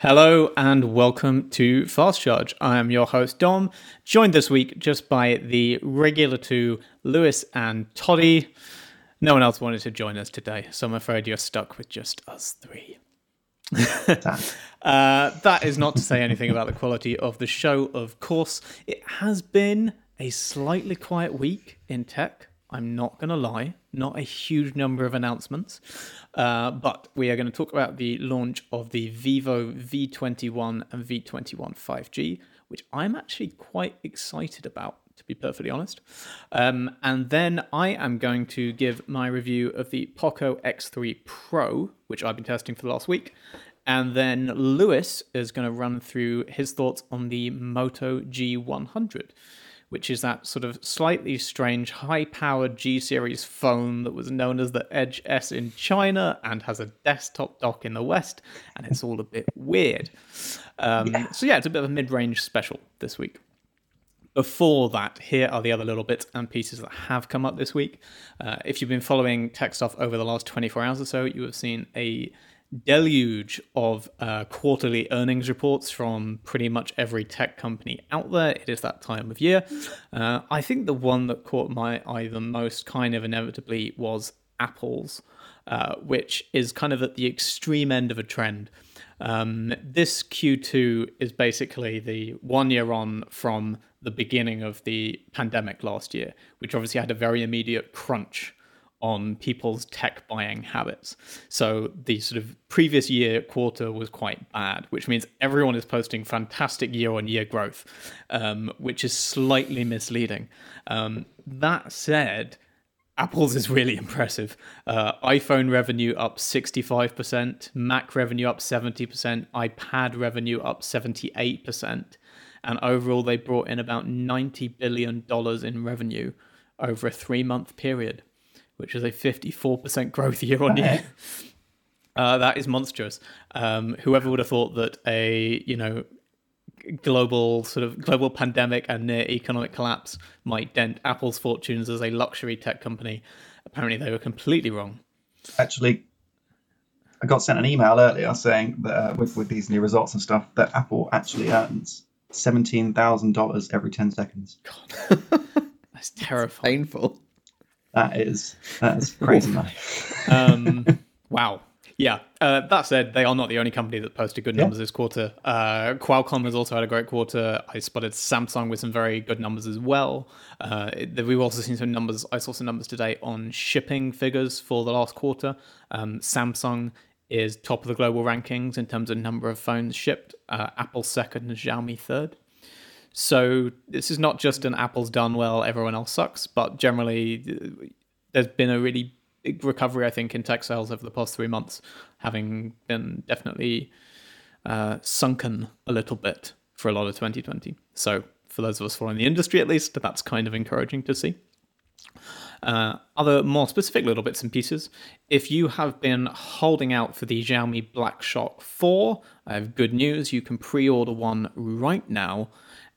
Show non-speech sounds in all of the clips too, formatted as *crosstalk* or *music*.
Hello and welcome to Fast Charge. I am your host Dom, joined this week just by the regular two, Lewis and Toddy. No one else wanted to join us today, so I'm afraid you're stuck with just us three. *laughs* uh, that is not to say anything about the quality of the show, of course. It has been a slightly quiet week in tech. I'm not going to lie, not a huge number of announcements, uh, but we are going to talk about the launch of the Vivo V21 and V21 5G, which I'm actually quite excited about, to be perfectly honest. Um, and then I am going to give my review of the Poco X3 Pro, which I've been testing for the last week. And then Lewis is going to run through his thoughts on the Moto G100 which is that sort of slightly strange high powered G series phone that was known as the Edge S in China and has a desktop dock in the West, and it's all a bit weird. Um, yeah. So, yeah, it's a bit of a mid range special this week. Before that, here are the other little bits and pieces that have come up this week. Uh, if you've been following tech stuff over the last 24 hours or so, you have seen a deluge of uh, quarterly earnings reports from pretty much every tech company out there. It is that time of year. Uh, I think the one that caught my eye the most, kind of inevitably, was Apple's, uh, which is kind of at the extreme end of a trend. Um, this Q2 is basically the one year on from the beginning of the pandemic last year, which obviously had a very immediate crunch on people's tech buying habits. So the sort of previous year quarter was quite bad, which means everyone is posting fantastic year on year growth, um, which is slightly misleading. Um, that said, Apple's is really impressive. Uh, iPhone revenue up 65%, Mac revenue up 70%, iPad revenue up 78%. And overall, they brought in about $90 billion in revenue over a three month period which is a 54% growth year on year. *laughs* Uh, that is monstrous. Um, whoever would have thought that a you know global sort of global pandemic and near economic collapse might dent Apple's fortunes as a luxury tech company? Apparently, they were completely wrong. Actually, I got sent an email earlier saying that uh, with with these new results and stuff that Apple actually earns seventeen thousand dollars every ten seconds. God, *laughs* that's terrifying. Painful. That is that is *laughs* crazy money. *laughs* um, wow. Yeah. Uh, that said, they are not the only company that posted good numbers yeah. this quarter. Uh, Qualcomm has also had a great quarter. I spotted Samsung with some very good numbers as well. Uh, we've also seen some numbers. I saw some numbers today on shipping figures for the last quarter. Um, Samsung is top of the global rankings in terms of number of phones shipped. Uh, Apple second, and Xiaomi third. So this is not just an Apple's done well, everyone else sucks, but generally there's been a really big recovery, I think, in tech sales over the past three months, having been definitely uh, sunken a little bit for a lot of 2020. So for those of us following the industry, at least, that's kind of encouraging to see. Uh, other more specific little bits and pieces. If you have been holding out for the Xiaomi Black Shark 4, I have good news. You can pre order one right now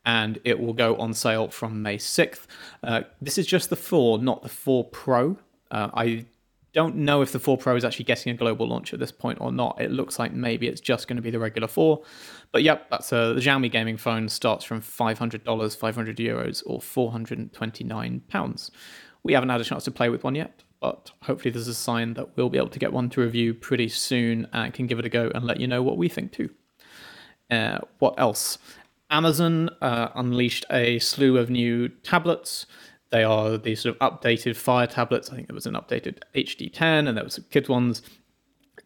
and it will go on sale from May 6th. Uh, this is just the 4, not the 4 Pro. Uh, I don't know if the 4 Pro is actually getting a global launch at this point or not. It looks like maybe it's just going to be the regular 4. But yep, that's a, the Xiaomi gaming phone starts from $500, 500 euros, or 429 pounds. We haven't had a chance to play with one yet, but hopefully there's a sign that we'll be able to get one to review pretty soon and can give it a go and let you know what we think too. Uh, what else? Amazon uh, unleashed a slew of new tablets. They are these sort of updated Fire tablets. I think there was an updated HD10 and there was kids ones.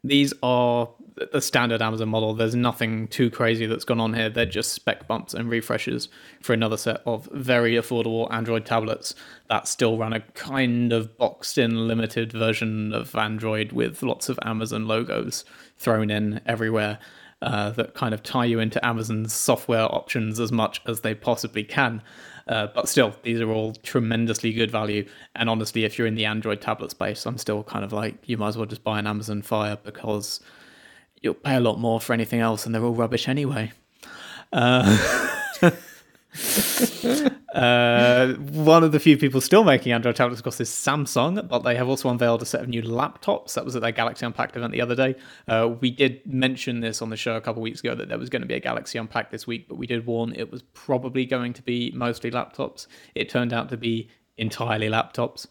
These are the standard Amazon model. There's nothing too crazy that's gone on here. They're just spec bumps and refreshes for another set of very affordable Android tablets that still run a kind of boxed in limited version of Android with lots of Amazon logos thrown in everywhere uh, that kind of tie you into Amazon's software options as much as they possibly can. Uh, but still, these are all tremendously good value. And honestly, if you're in the Android tablet space, I'm still kind of like, you might as well just buy an Amazon Fire because you'll pay a lot more for anything else and they're all rubbish anyway. Uh, *laughs* Uh, one of the few people still making Android tablets, of course, is Samsung, but they have also unveiled a set of new laptops. That was at their Galaxy Unpacked event the other day. Uh, we did mention this on the show a couple of weeks ago that there was going to be a Galaxy Unpacked this week, but we did warn it was probably going to be mostly laptops. It turned out to be entirely laptops.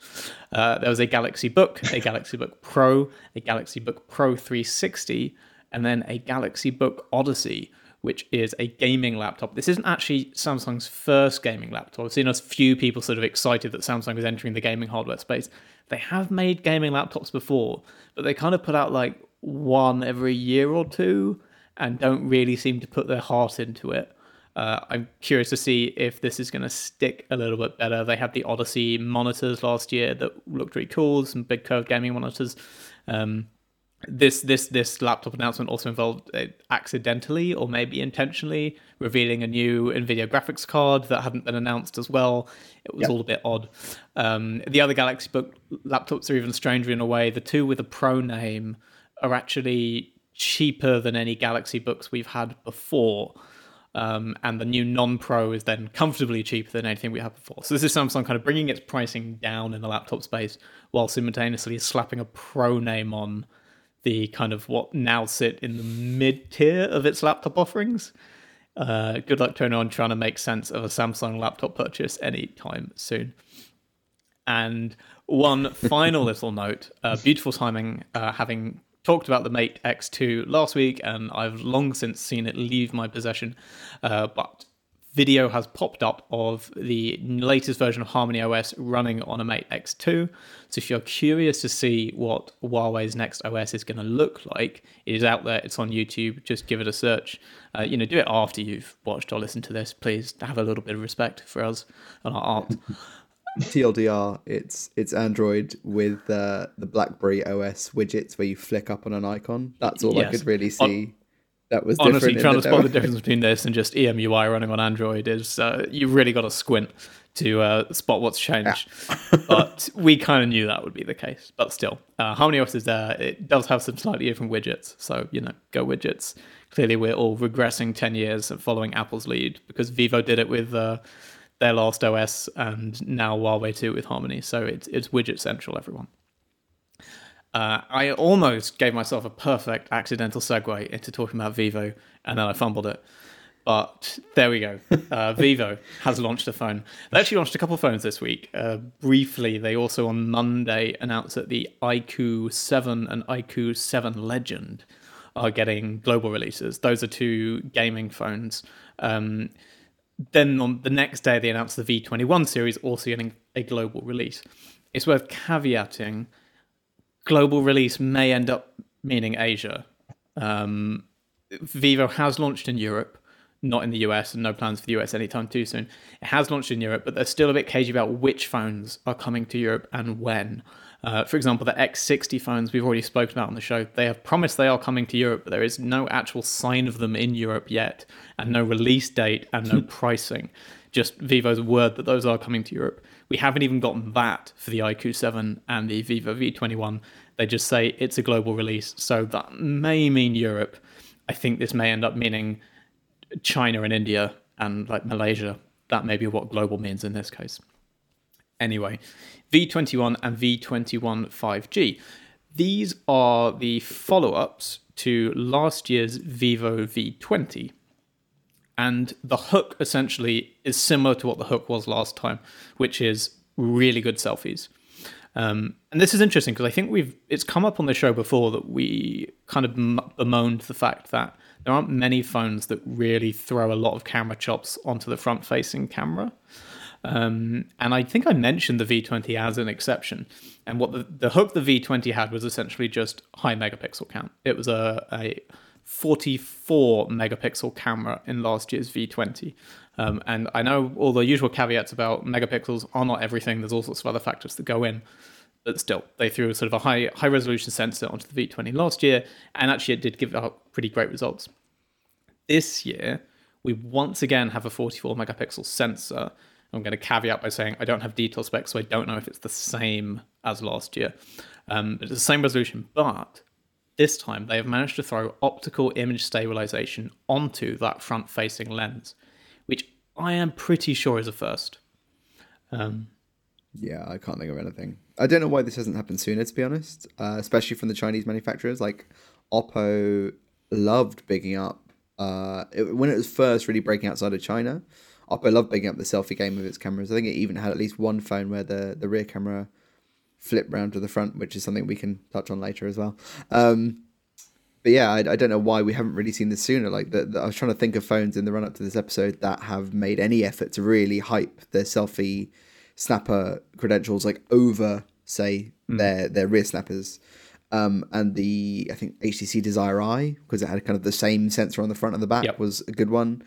Uh, there was a Galaxy Book, a Galaxy Book Pro, a Galaxy Book Pro 360, and then a Galaxy Book Odyssey which is a gaming laptop. This isn't actually Samsung's first gaming laptop. I've seen a few people sort of excited that Samsung is entering the gaming hardware space. They have made gaming laptops before, but they kind of put out like one every year or two and don't really seem to put their heart into it. Uh, I'm curious to see if this is going to stick a little bit better. They had the Odyssey monitors last year that looked really cool, some big curved gaming monitors. Um, this this this laptop announcement also involved uh, accidentally or maybe intentionally revealing a new Nvidia graphics card that hadn't been announced as well. It was yep. all a bit odd. Um, the other Galaxy Book laptops are even stranger in a way. The two with a Pro name are actually cheaper than any Galaxy Books we've had before. Um, and the new non-pro is then comfortably cheaper than anything we had before. So this is Samsung kind of bringing its pricing down in the laptop space while simultaneously slapping a pro name on the kind of what now sit in the mid tier of its laptop offerings. Uh, good luck to anyone trying to make sense of a Samsung laptop purchase anytime soon. And one *laughs* final little note uh, beautiful timing, uh, having talked about the Mate X2 last week, and I've long since seen it leave my possession. Uh, but video has popped up of the latest version of Harmony OS running on a Mate X2. So if you're curious to see what Huawei's next OS is going to look like, it is out there. It's on YouTube. Just give it a search. Uh, you know, do it after you've watched or listened to this. Please have a little bit of respect for us and our art. *laughs* TLDR, it's it's Android with uh, the BlackBerry OS widgets where you flick up on an icon. That's all yes. I could really see that was honestly trying to spot the difference between this and just EMUI running on Android is uh, you really got to squint to uh, spot what's changed. Yeah. *laughs* but we kind of knew that would be the case. But still, uh, HarmonyOS is there. It does have some slightly different widgets, so you know, go widgets. Clearly, we're all regressing ten years and following Apple's lead because Vivo did it with uh, their last OS, and now Huawei too with Harmony. So it's it's widget central, everyone. Uh, I almost gave myself a perfect accidental segue into talking about Vivo, and then I fumbled it. But there we go. Uh, *laughs* Vivo has launched a phone. They actually launched a couple of phones this week. Uh, briefly, they also on Monday announced that the iQOO 7 and iQOO 7 Legend are getting global releases. Those are two gaming phones. Um, then on the next day, they announced the V21 series also getting a global release. It's worth caveating global release may end up meaning Asia. Um, Vivo has launched in Europe, not in the US, and no plans for the US anytime too soon. It has launched in Europe, but they're still a bit cagey about which phones are coming to Europe and when. Uh, for example, the X60 phones we've already spoken about on the show, they have promised they are coming to Europe, but there is no actual sign of them in Europe yet, and no release date and no *laughs* pricing. Just Vivo's word that those are coming to Europe. We haven't even gotten that for the IQ7 and the Vivo V21. They just say it's a global release, so that may mean Europe. I think this may end up meaning China and India and like Malaysia. That may be what global means in this case. Anyway, V21 and V21 5G. These are the follow ups to last year's Vivo V20. And the hook essentially is similar to what the hook was last time, which is really good selfies. Um, and this is interesting because I think we've it's come up on the show before that we kind of bemoaned the fact that there aren't many phones that really throw a lot of camera chops onto the front-facing camera. Um, and I think I mentioned the V20 as an exception. And what the, the hook the V20 had was essentially just high megapixel count. It was a, a 44 megapixel camera in last year's V20. Um, and I know all the usual caveats about megapixels are not everything. There's all sorts of other factors that go in. But still, they threw sort of a high high resolution sensor onto the V20 last year, and actually it did give out pretty great results. This year, we once again have a 44 megapixel sensor. I'm going to caveat by saying I don't have detail specs, so I don't know if it's the same as last year. Um, it's the same resolution, but this time, they have managed to throw optical image stabilization onto that front facing lens, which I am pretty sure is a first. Um, yeah, I can't think of anything. I don't know why this hasn't happened sooner, to be honest. Uh, especially from the Chinese manufacturers, like Oppo loved bigging up uh, it, when it was first really breaking outside of China. Oppo loved bigging up the selfie game with its cameras. I think it even had at least one phone where the the rear camera flipped round to the front, which is something we can touch on later as well. Um, but yeah, I, I, don't know why we haven't really seen this sooner. Like, the, the, I was trying to think of phones in the run up to this episode that have made any effort to really hype their selfie snapper credentials, like over, say, mm. their their rear snappers. Um, and the I think HTC Desire Eye because it had kind of the same sensor on the front and the back yep. was a good one.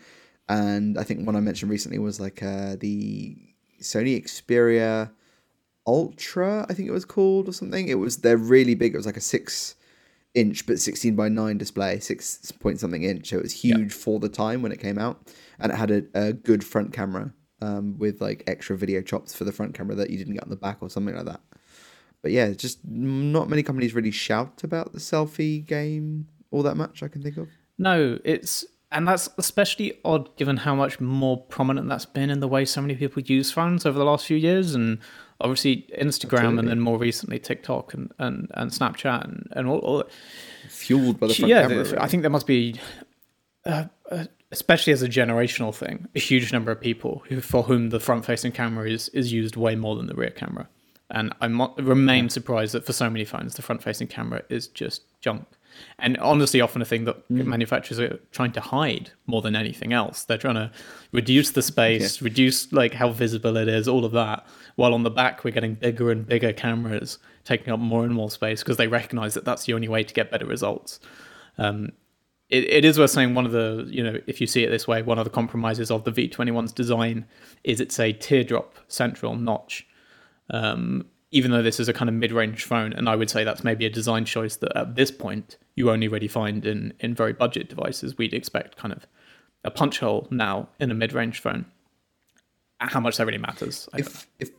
And I think one I mentioned recently was like uh, the Sony Xperia Ultra, I think it was called or something. It was they're really big. It was like a six inch but 16 by 9 display six point something inch. So it was huge for the time when it came out. And it had a, a good front camera um, with like extra video chops for the front camera that you didn't get on the back or something like that. But yeah just not many companies really shout about the selfie game all that much i can think of. No it's and that's especially odd given how much more prominent that's been in the way so many people use phones over the last few years. And obviously Instagram Absolutely. and then more recently TikTok and, and, and Snapchat and, and all, all fueled by the front yeah, camera. Really. I think there must be, uh, uh, especially as a generational thing, a huge number of people who for whom the front facing camera is is used way more than the rear camera. And I remain surprised that for so many phones, the front facing camera is just junk and honestly often a thing that mm. manufacturers are trying to hide more than anything else they're trying to reduce the space reduce like how visible it is all of that while on the back we're getting bigger and bigger cameras taking up more and more space because they recognize that that's the only way to get better results. Um, it, it is worth saying one of the you know if you see it this way one of the compromises of the v21's design is it's a teardrop central notch. Um, even though this is a kind of mid-range phone, and I would say that's maybe a design choice that at this point you only really find in in very budget devices. We'd expect kind of a punch hole now in a mid-range phone. How much that really matters? I if if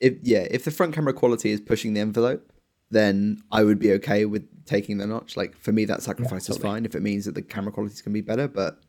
if yeah, if the front camera quality is pushing the envelope, then I would be okay with taking the notch. Like for me, that sacrifice yeah, totally. is fine if it means that the camera quality is going to be better. But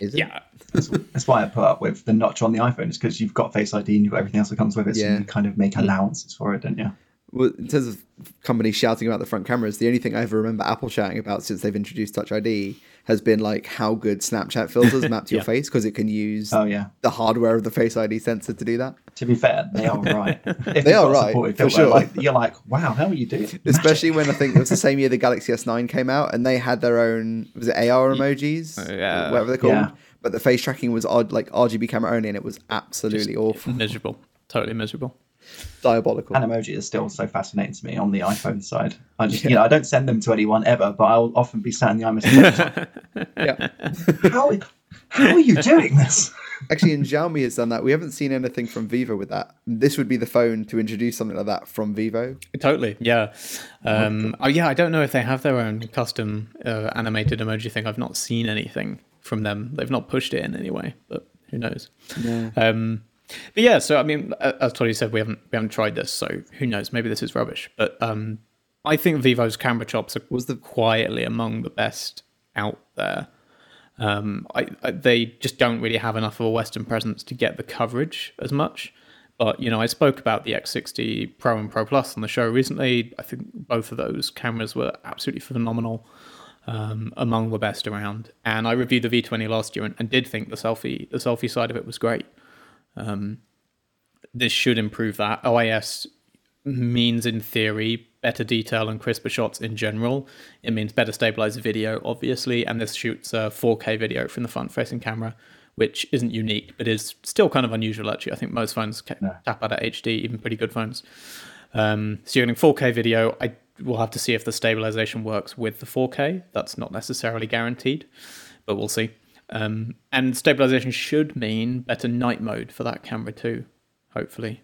is it? Yeah, that's, that's, why I put up with the notch on the iPhone is because you've got Face ID and you've got everything else that comes with it, so yeah. you kind of make mm. allowances for it, don't you? Well, in terms of companies shouting about the front cameras, the only thing I ever remember Apple shouting about since they've introduced Touch ID has been like how good Snapchat filters map to *laughs* yeah. your face because it can use oh, yeah. the hardware of the Face ID sensor to do that. To be fair, they are *laughs* right. they are right for filter, sure. Like, you're like, wow, how are you doing? *laughs* Especially when I think it was the same year the Galaxy S9 came out and they had their own was it AR emojis, uh, yeah, whatever they're called. Yeah. But the face tracking was odd, like RGB camera only, and it was absolutely Just awful, miserable, totally miserable diabolical. Emoji is still so fascinating to me on the iPhone side. I just, yeah. you know, I don't send them to anyone ever, but I'll often be sat in the iMessage. *laughs* yeah. How, how are you doing this? Actually, and Xiaomi has done that. We haven't seen anything from Vivo with that. This would be the phone to introduce something like that from Vivo. Totally, yeah. Um, oh, yeah. I don't know if they have their own custom uh, animated emoji thing. I've not seen anything from them. They've not pushed it in anyway, but who knows? Yeah. Um, but yeah, so I mean, as Toddy said, we haven't we haven't tried this, so who knows? Maybe this is rubbish. But um, I think Vivo's camera chops are, was the quietly among the best out there. Um, I, I, they just don't really have enough of a Western presence to get the coverage as much. But you know, I spoke about the X60 Pro and Pro Plus on the show recently. I think both of those cameras were absolutely phenomenal, um, among the best around. And I reviewed the V20 last year and, and, did think the selfie the selfie side of it was great. Um, this should improve that. OIS means, in theory, better detail and crisper shots in general. It means better stabilized video, obviously, and this shoots a 4K video from the front-facing camera, which isn't unique, but is still kind of unusual. Actually, I think most phones no. tap out at HD, even pretty good phones. Um, so you're getting 4K video. I will have to see if the stabilization works with the 4K. That's not necessarily guaranteed, but we'll see. Um, and stabilization should mean better night mode for that camera too, hopefully.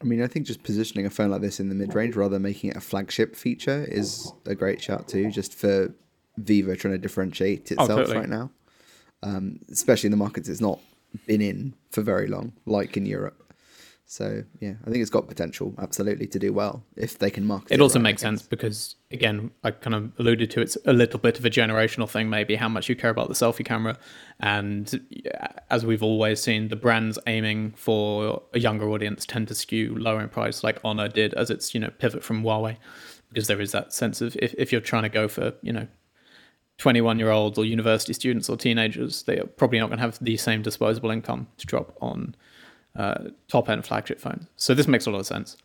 I mean, I think just positioning a phone like this in the mid range rather than making it a flagship feature is a great shout too, just for Vivo trying to differentiate oh, itself oh, totally. right now. Um, especially in the markets it's not been in for very long, like in Europe. So yeah, I think it's got potential absolutely to do well if they can market. It also right, makes sense because again, I kind of alluded to it's a little bit of a generational thing, maybe how much you care about the selfie camera, and as we've always seen, the brands aiming for a younger audience tend to skew lower in price, like Honor did as its you know pivot from Huawei, because there is that sense of if if you're trying to go for you know 21 year olds or university students or teenagers, they are probably not going to have the same disposable income to drop on uh, top end flagship phones. So this makes a lot of sense.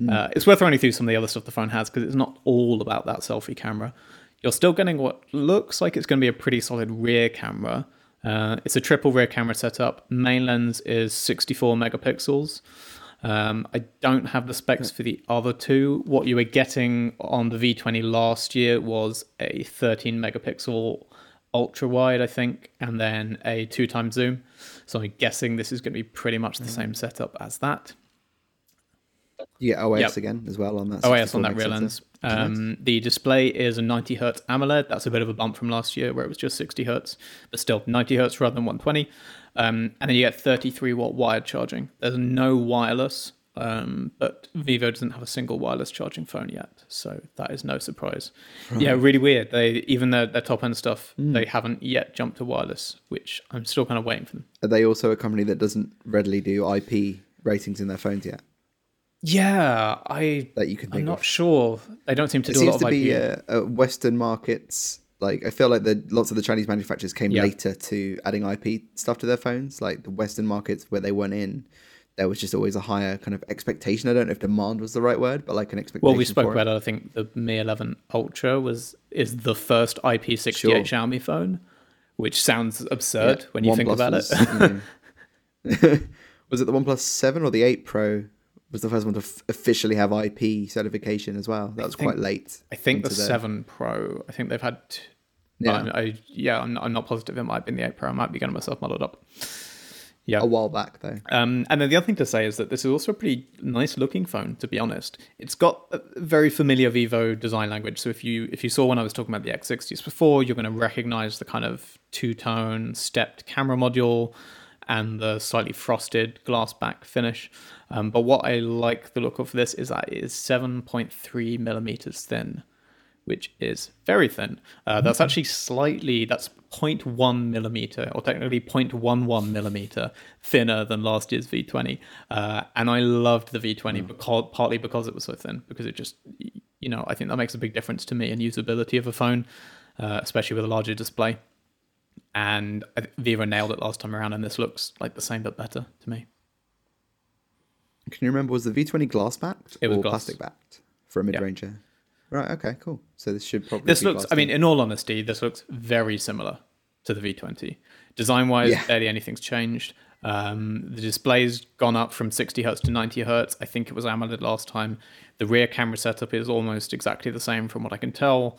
Mm. Uh, it's worth running through some of the other stuff the phone has because it's not all about that selfie camera. You're still getting what looks like it's going to be a pretty solid rear camera. Uh, it's a triple rear camera setup. Main lens is 64 megapixels. Um, I don't have the specs for the other two. What you were getting on the V20 last year was a 13 megapixel ultra wide, I think, and then a two times zoom. So I'm guessing this is going to be pretty much the mm. same setup as that. You get OIS yep. again as well on that. OIS on that rear lens. Um, the display is a 90 hertz AMOLED. That's a bit of a bump from last year where it was just 60 hertz, but still 90 hertz rather than 120. Um, and then you get 33 watt wired charging. There's no wireless um, but Vivo doesn't have a single wireless charging phone yet, so that is no surprise. Right. Yeah, really weird. They even their, their top end stuff, mm. they haven't yet jumped to wireless, which I'm still kind of waiting for them. Are they also a company that doesn't readily do IP ratings in their phones yet? Yeah, I that you can. I'm not of. sure. They don't seem to it do a lot to of be, IP. Uh, uh, Western markets, like I feel like the lots of the Chinese manufacturers came yeah. later to adding IP stuff to their phones. Like the Western markets where they weren't in, there was just always a higher kind of expectation. I don't know if demand was the right word, but like an expectation. Well, we spoke about it. I think the Mi 11 Ultra was is the first IP68 sure. Xiaomi phone, which sounds absurd yeah, when you think about was, it. Mm. *laughs* was it the OnePlus Seven or the Eight Pro? Was the first one to f- officially have IP certification as well? That was think, quite late. I think the Seven Pro. I think they've had. T- yeah, I, yeah, I'm, I'm not positive. It might have been the Eight Pro. I might be getting myself muddled up yeah. a while back though. Um, and then the other thing to say is that this is also a pretty nice looking phone. To be honest, it's got a very familiar Vivo design language. So if you if you saw when I was talking about the X60s before, you're going to recognize the kind of two tone stepped camera module and the slightly frosted glass back finish. Um, but what I like the look of this is that it is 7.3 millimeters thin which is very thin. Uh, that's mm-hmm. actually slightly, that's 0.1 millimeter, or technically 0.11 millimeter thinner than last year's V20. Uh, and I loved the V20 mm. because, partly because it was so thin, because it just, you know, I think that makes a big difference to me in usability of a phone, uh, especially with a larger display. And Vivo nailed it last time around, and this looks like the same but better to me. Can you remember was the V20 glass backed it was or glass. plastic backed for a mid ranger? Yeah. Right. Okay. Cool. So this should probably. This looks. I mean, in all honesty, this looks very similar to the V20. Design wise, yeah. barely anything's changed. Um, the display's gone up from 60 hertz to 90 hertz. I think it was AMOLED last time. The rear camera setup is almost exactly the same from what I can tell.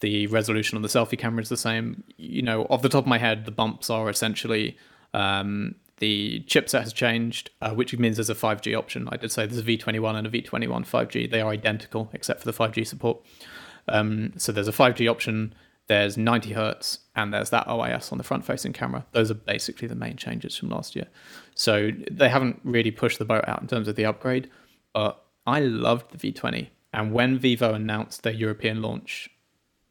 The resolution on the selfie camera is the same. You know, off the top of my head, the bumps are essentially um, the chipset has changed, uh, which means there's a 5G option. I did say there's a V21 and a V21 5G. They are identical except for the 5G support. Um, so there's a 5G option, there's 90 hertz, and there's that OIS on the front facing camera. Those are basically the main changes from last year. So they haven't really pushed the boat out in terms of the upgrade, but I loved the V20. And when Vivo announced their European launch,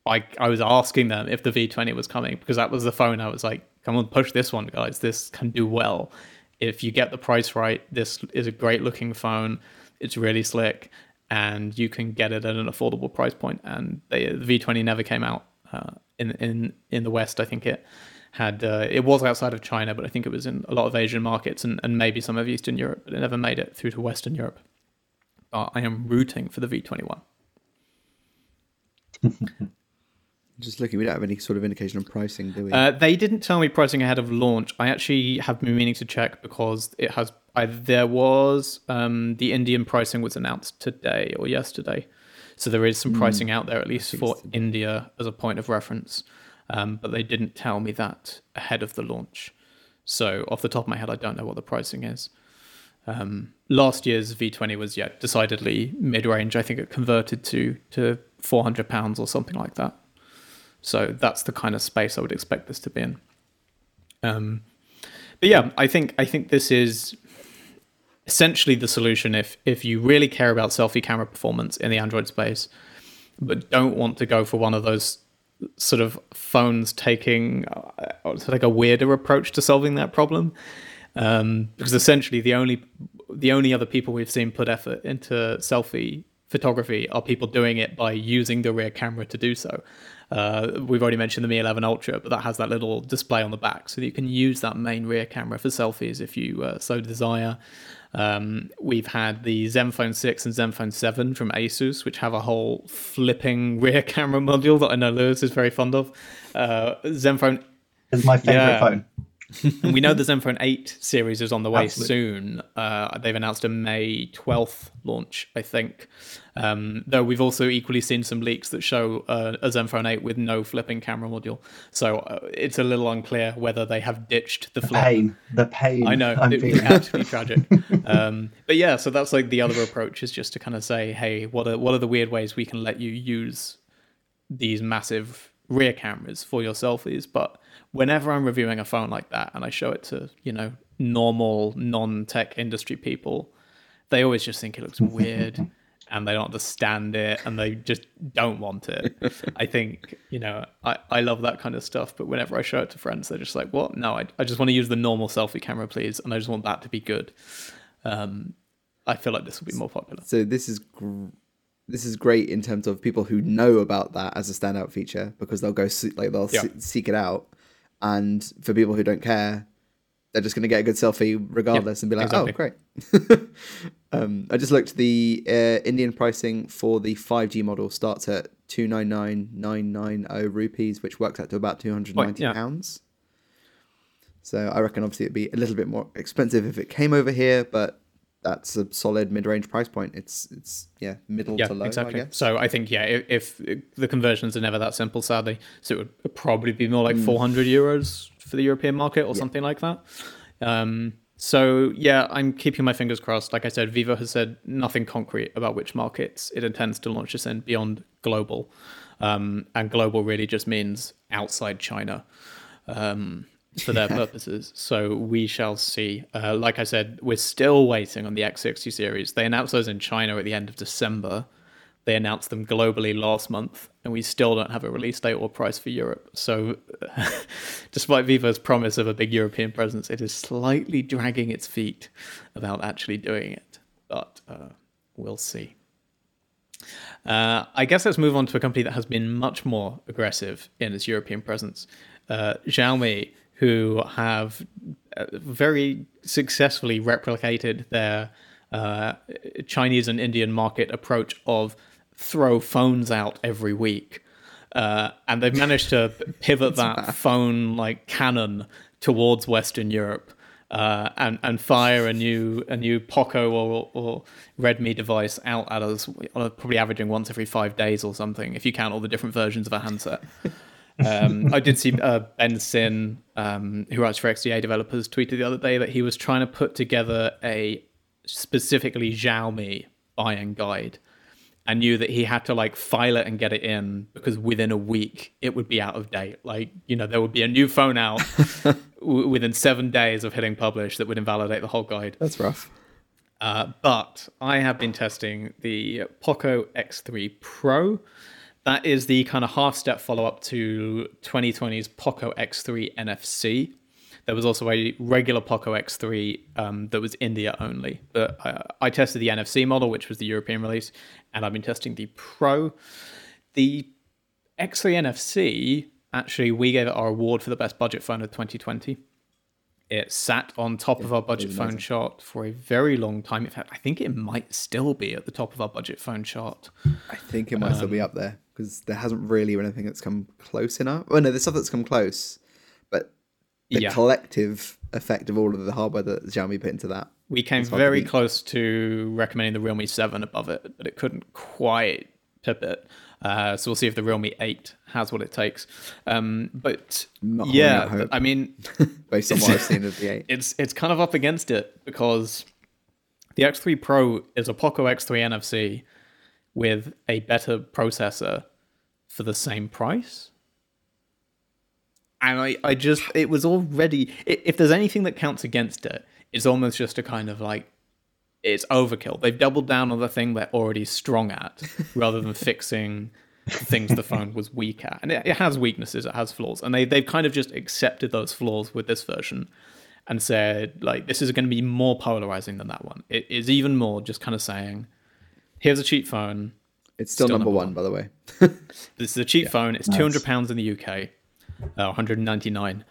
I, I was asking them if the V20 was coming because that was the phone I was like, come on, push this one, guys. This can do well. If you get the price right, this is a great looking phone. It's really slick, and you can get it at an affordable price point. And they, the V20 never came out uh, in in in the West. I think it had uh, it was outside of China, but I think it was in a lot of Asian markets and, and maybe some of Eastern Europe, but it never made it through to Western Europe. But I am rooting for the V21. *laughs* Just looking, we don't have any sort of indication on pricing, do we? Uh, they didn't tell me pricing ahead of launch. I actually have been meaning to check because it has. I, there was um, the Indian pricing was announced today or yesterday, so there is some hmm. pricing mm, out there at least for India as a point of reference. Um, but they didn't tell me that ahead of the launch. So off the top of my head, I don't know what the pricing is. Um, last year's V20 was yeah decidedly mid range. I think it converted to to 400 pounds or something like that. So that's the kind of space I would expect this to be in. Um, but yeah, I think I think this is essentially the solution if if you really care about selfie camera performance in the Android space, but don't want to go for one of those sort of phones taking uh, like a weirder approach to solving that problem. Um, because essentially the only the only other people we've seen put effort into selfie photography are people doing it by using the rear camera to do so. Uh, we've already mentioned the Mi 11 Ultra, but that has that little display on the back, so that you can use that main rear camera for selfies if you uh, so desire. Um, we've had the Zenfone 6 and Zenfone 7 from Asus, which have a whole flipping *laughs* rear camera module that I know Lewis is very fond of. Uh, Zenfone is my favorite yeah. phone. *laughs* and we know the Zenfone 8 series is on the way Absolutely. soon. Uh, they've announced a May 12th launch, I think. Um, though we've also equally seen some leaks that show uh, a Zenfone 8 with no flipping camera module. So uh, it's a little unclear whether they have ditched the, the flip. pain. The pain. I know. It'd *laughs* be absolutely tragic. Um, but yeah, so that's like the other approach is just to kind of say, hey, what are, what are the weird ways we can let you use these massive rear cameras for your selfies? But whenever I'm reviewing a phone like that and I show it to, you know, normal non-tech industry people, they always just think it looks weird *laughs* and they don't understand it and they just don't want it. I think, you know, I, I love that kind of stuff, but whenever I show it to friends, they're just like, what? No, I, I just want to use the normal selfie camera, please. And I just want that to be good. Um, I feel like this will be more popular. So this is gr- this is great in terms of people who know about that as a standout feature because they'll go see- like they'll yeah. seek it out and for people who don't care, they're just going to get a good selfie regardless yep, and be like, oh, exactly. "Oh, great." *laughs* um, I just looked. The uh, Indian pricing for the 5G model starts at two nine nine nine nine zero rupees, which works out to about two hundred ninety pounds. So I reckon obviously it'd be a little bit more expensive if it came over here, but that's a solid mid-range price point. It's it's yeah middle yeah, to low. Exactly. I so I think yeah, if, if, the conversions are never that simple, sadly, so it would probably be more like mm. 400 euros for the European market or yeah. something like that. Um, so yeah, I'm keeping my fingers crossed. Like I said, Vivo has said nothing concrete about which markets it intends to launch this in beyond global, um, and global really just means outside China. Um, for their purposes. So we shall see. Uh, like I said, we're still waiting on the X60 series. They announced those in China at the end of December. They announced them globally last month, and we still don't have a release date or price for Europe. So, *laughs* despite Vivo's promise of a big European presence, it is slightly dragging its feet about actually doing it. But uh, we'll see. Uh, I guess let's move on to a company that has been much more aggressive in its European presence. Uh, Xiaomi who have uh, very successfully replicated their uh, Chinese and Indian market approach of throw phones out every week. Uh, and they've managed to pivot *laughs* that bad. phone like cannon towards Western Europe. Uh, and and fire a new a new Poco or, or Redmi device out at us, probably averaging once every five days or something, if you count all the different versions of a handset. *laughs* Um, I did see uh, Ben Sin, um, who writes for XDA developers, tweeted the other day that he was trying to put together a specifically Xiaomi buying guide and knew that he had to like file it and get it in because within a week it would be out of date. Like, you know, there would be a new phone out *laughs* w- within seven days of hitting publish that would invalidate the whole guide. That's rough. Uh, but I have been testing the Poco X3 Pro that is the kind of half step follow up to 2020's Poco X3 NFC. There was also a regular Poco X3 um, that was India only. But uh, I tested the NFC model, which was the European release, and I've been testing the Pro. The X3 NFC, actually, we gave it our award for the best budget phone of 2020. It sat on top yeah, of our budget phone chart for a very long time. In fact, I think it might still be at the top of our budget phone chart. I think it might um, still be um, up there because there hasn't really been anything that's come close enough. Oh no, there's stuff that's come close, but the yeah. collective effect of all of the hardware that Xiaomi put into that. We came very close to recommending the Realme 7 above it, but it couldn't quite tip it. Uh, so we'll see if the Realme 8 has what it takes. Um, but Not yeah, I mean, *laughs* based on what I've seen of the 8, *laughs* it's it's kind of up against it because the X3 Pro is a Poco X3 NFC with a better processor for the same price. And I, I just, it was already, if there's anything that counts against it, it's almost just a kind of like it's overkill. They've doubled down on the thing they're already strong at, *laughs* rather than fixing things the phone was weak at. And it, it has weaknesses, it has flaws, and they they've kind of just accepted those flaws with this version, and said like this is going to be more polarizing than that one. It is even more just kind of saying, here's a cheap phone. It's still, still number, number one, one, by the way. *laughs* this is a cheap yeah, phone. It's nice. two hundred pounds in the UK, uh, one hundred ninety nine.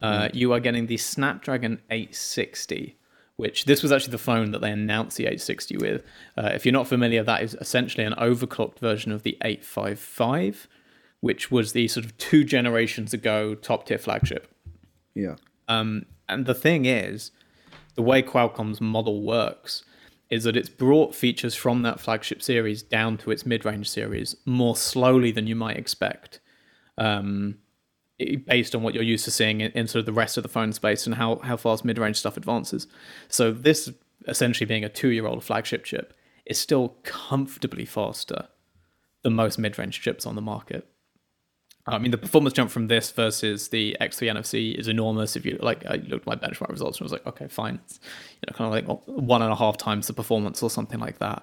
Uh, mm. You are getting the Snapdragon 860 which this was actually the phone that they announced the 860 with. Uh, if you're not familiar, that is essentially an overclocked version of the 855, which was the sort of two generations ago top tier flagship. Yeah. Um, and the thing is, the way Qualcomm's model works is that it's brought features from that flagship series down to its mid range series more slowly than you might expect. Um, based on what you're used to seeing in, in, sort of the rest of the phone space and how, how fast mid range stuff advances. So, this essentially being a two year old flagship chip is still comfortably faster than most mid range chips on the market. I mean, the performance jump from this versus the X3 NFC is enormous. If you like, I looked at my benchmark results and I was like, okay, fine, it's you know kind of like one and a half times the performance or something like that,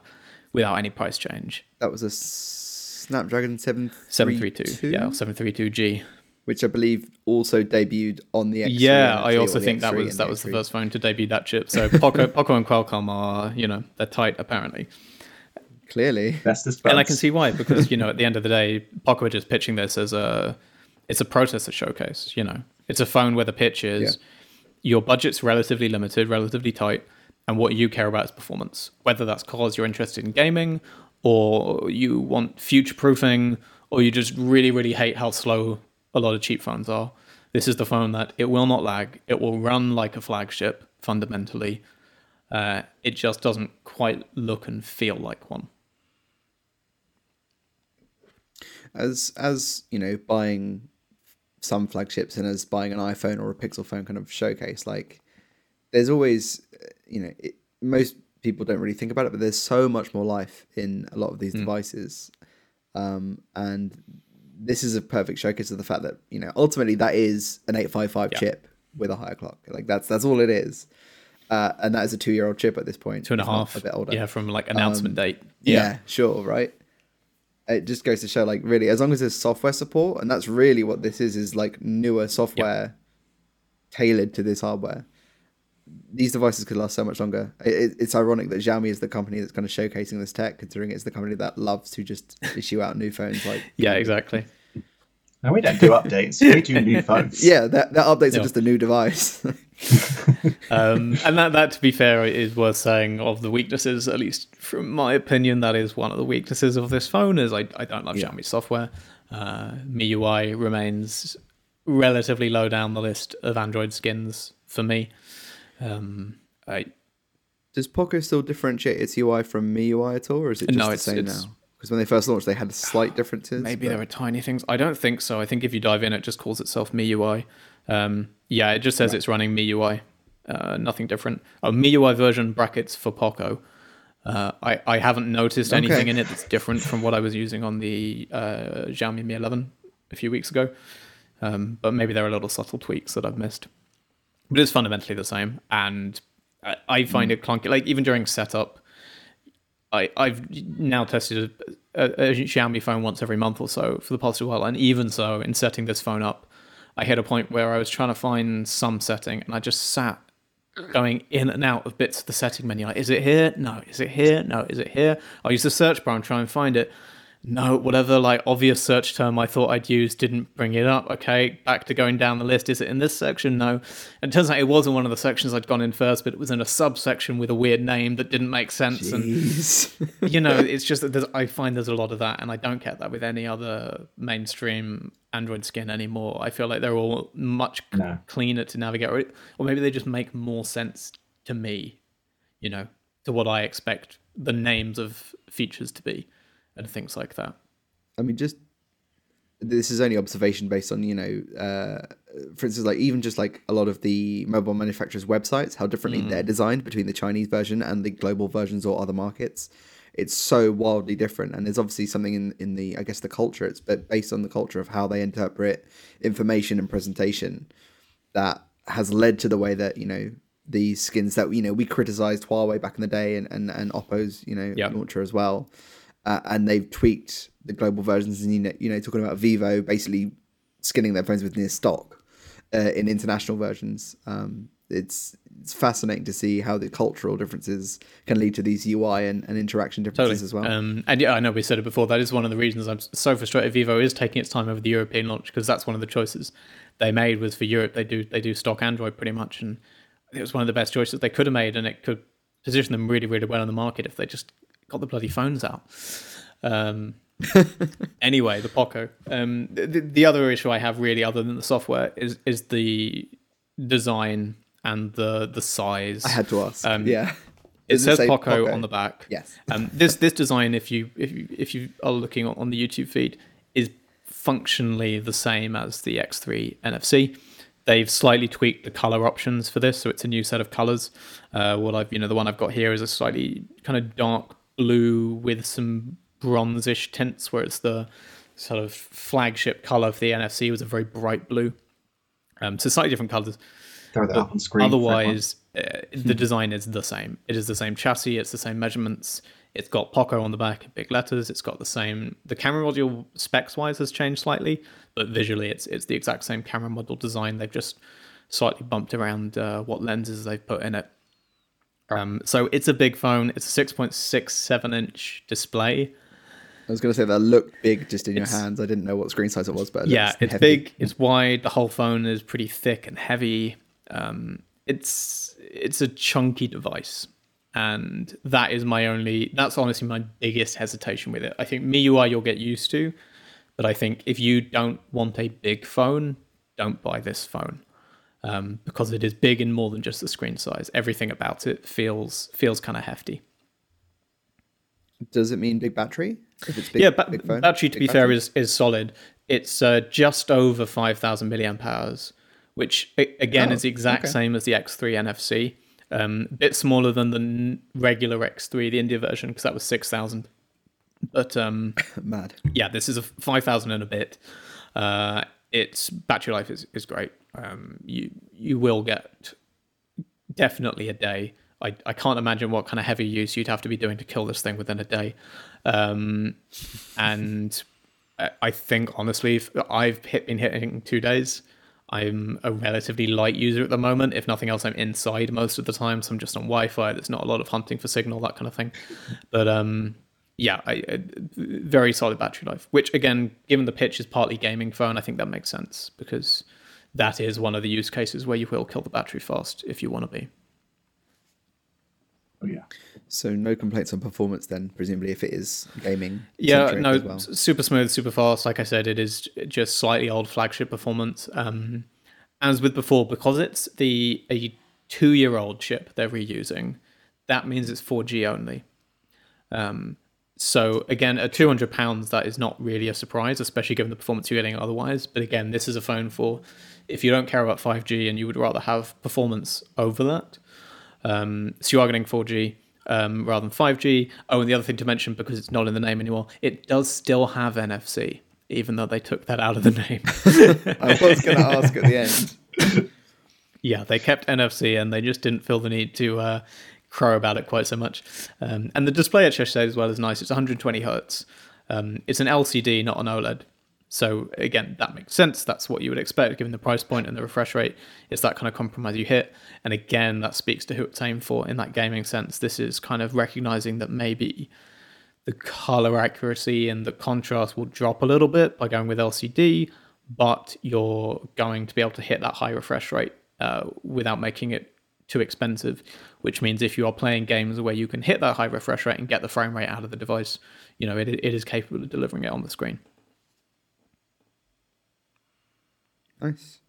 without any price change. That was a Snapdragon 732, yeah, 732G which I believe also debuted on the X3 Yeah, I also think that was that was the first phone to debut that chip. So Poco, *laughs* Poco and Qualcomm are you know they're tight apparently. Clearly, best of and I can see why because you know at the end of the day, Poco is pitching this as a it's a processor showcase. You know, it's a phone where the pitch is yeah. your budget's relatively limited, relatively tight, and what you care about is performance. Whether that's because you're interested in gaming, or you want future proofing, or you just really really hate how slow a lot of cheap phones are. This is the phone that it will not lag. It will run like a flagship fundamentally. Uh, it just doesn't quite look and feel like one. As as you know, buying some flagships and as buying an iPhone or a Pixel phone kind of showcase, like there's always, you know, it, most people don't really think about it, but there's so much more life in a lot of these mm. devices, um, and this is a perfect showcase of the fact that you know ultimately that is an 855 yeah. chip with a higher clock. Like that's that's all it is. Uh, and that is a two year old chip at this point. Two and a half, a bit older. Yeah, from like announcement um, date. Yeah. yeah, sure, right. It just goes to show, like, really, as long as there's software support, and that's really what this is, is like newer software tailored to this hardware these devices could last so much longer. It, it's ironic that Xiaomi is the company that's kind of showcasing this tech, considering it's the company that loves to just *laughs* issue out new phones. Like, yeah, exactly. No, we don't do updates. We do new *laughs* phones. Yeah, that, that updates are just a new device. *laughs* *laughs* um, and that, that, to be fair, is worth saying of the weaknesses. At least from my opinion, that is one of the weaknesses of this phone. Is I, I don't love yeah. Xiaomi software. Uh, MIUI remains relatively low down the list of Android skins for me. Um, I does Poco still differentiate its UI from MIUI at all, or is it just no, the same now? Because when they first launched, they had slight differences. Maybe but... there were tiny things. I don't think so. I think if you dive in, it just calls itself MIUI. Um, yeah, it just says right. it's running MIUI. Uh, nothing different. Oh, MIUI version brackets for Poco. Uh, I, I haven't noticed anything okay. in it that's different from what I was using on the uh, Xiaomi Mi 11 a few weeks ago. Um, but maybe there are little subtle tweaks that I've missed but it's fundamentally the same. And I, I find mm. it clunky. Like even during setup, I I've now tested a, a, Xiaomi phone once every month or so for the past while, and even so, in setting this phone up, I hit a point where I was trying to find some setting, and I just sat going in and out of bits of the setting menu. Like, is it here? No. Is it here? No. Is it here? I'll use the search bar and try and find it no, whatever like obvious search term I thought I'd use didn't bring it up. Okay, back to going down the list. Is it in this section? No. And it turns out it wasn't one of the sections I'd gone in first, but it was in a subsection with a weird name that didn't make sense. Jeez. And you know, *laughs* it's just that I find there's a lot of that, and I don't get that with any other mainstream Android skin anymore. I feel like they're all much no. cleaner to navigate, or, or maybe they just make more sense to me. You know, to what I expect the names of features to be and things like that. I mean, just this is only observation based on you know, uh, for instance, like even just like a lot of the mobile manufacturers' websites, how differently mm. they're designed between the Chinese version and the global versions or other markets. It's so wildly different, and there's obviously something in in the I guess the culture. It's but based on the culture of how they interpret information and presentation that has led to the way that you know the skins that you know we criticized Huawei back in the day and and, and Oppo's you know Yep. launcher as well, uh, and they've tweaked the global versions and you know you know talking about Vivo basically skinning their phones with near stock uh, in international versions. Um, it's it's fascinating to see how the cultural differences can lead to these UI and, and interaction differences as well. Um, and yeah, I know we said it before. That is one of the reasons I'm so frustrated. Vivo is taking its time over the European launch because that's one of the choices they made was for Europe. They do they do stock Android pretty much, and it was one of the best choices they could have made, and it could position them really really well in the market if they just got the bloody phones out. Um, *laughs* anyway, the Poco. Um, the, the other issue I have really, other than the software, is is the design and the the size. I had to ask. um, yeah, it Does it says say Poco, Poco? on the back. Yes. Um, this this design, if you if you, if you are looking on the YouTube feed, is functionally the same as the X3 NFC. They've slightly tweaked the color options for this, so it's a new set of colors. Uh, what I've you know the one I've got here is a slightly kind of dark blue with some bronzish tints, where it's the sort of flagship color of the NFC was a very bright blue. Um, so slightly different colors. Throw that up on screen. Otherwise, uh, the design is the same. It is the same chassis. It's the same measurements. It's got Poco on the back big letters. It's got the same. The camera module specs wise has changed slightly, but visually it's it's the exact same camera module design. They've just slightly bumped around uh, what lenses they've put in it. Um, so it's a big phone. It's a 6.67 inch display. I was going to say that looked big just in your hands. I didn't know what screen size it was, but it yeah, it's heavy. big, it's wide. The whole phone is pretty thick and heavy. Um, it's it's a chunky device, and that is my only. That's honestly my biggest hesitation with it. I think MIUI you'll get used to, but I think if you don't want a big phone, don't buy this phone. Um, because it is big and more than just the screen size. Everything about it feels feels kind of hefty. Does it mean big battery? If it's big, yeah, ba- big phone? battery to be fair is is solid. It's uh, just over five thousand milliamp hours, which again Oh, is the exact okay. same as the X3 NFC. Um, a bit smaller than the n- regular X3, the India version, because that was six thousand. But um, *coughs* mad. yeah, this is a five thousand and a bit. Uh, its battery life is, is great. Um, you you will get definitely a day. I, I can't imagine what kind of heavy use you'd have to be doing to kill this thing within a day. Um, and I- think honestly, I've hit, been hitting two days. I'm a relatively light user at the moment. If nothing else, I'm inside most of the time, so I'm just on Wi-Fi. There's not a lot of hunting for signal, that kind of thing. But um, yeah, I, I, very solid battery life. Which again, given the pitch is partly gaming phone, I think that makes sense because that is one of the use cases where you will kill the battery fast if you want to be. Oh, yeah. So no complaints on performance then, presumably if it is gaming. *laughs* Yeah, no, as well. super smooth, super fast. Like I said, it is just slightly old flagship performance. Um, as with before, because it's the a two-year-old chip they're reusing, that means it's 4G only. Um, so again, at 200 pounds, that is not really a surprise, especially given the performance you're getting otherwise. But again, this is a phone for if you don't care about 5G and you would rather have performance over that. Um, so you are getting 4G um, rather than 5G. Oh, and the other thing to mention, because it's not in the name anymore, it does still have NFC, even though they took that out of the name. *laughs* I was going to ask at the end. yeah, they kept NFC and they just didn't feel the need to uh, crow about it quite so much. Um, and the display at Cheshire as well is nice. It's 120 hertz. Um, it's an LCD, not an OLED. So again, that makes sense. That's what you would expect given the price point and the refresh rate. It's that kind of compromise you hit. And again, that speaks to who it's aimed for in that gaming sense. This is kind of recognizing that maybe the color accuracy and the contrast will drop a little bit by going with LCD, but you're going to be able to hit that high refresh rate uh, without making it too expensive. Which means if you are playing games where you can hit that high refresh rate and get the frame rate out of the device, you know it, it is capable of delivering it on the screen. Nice.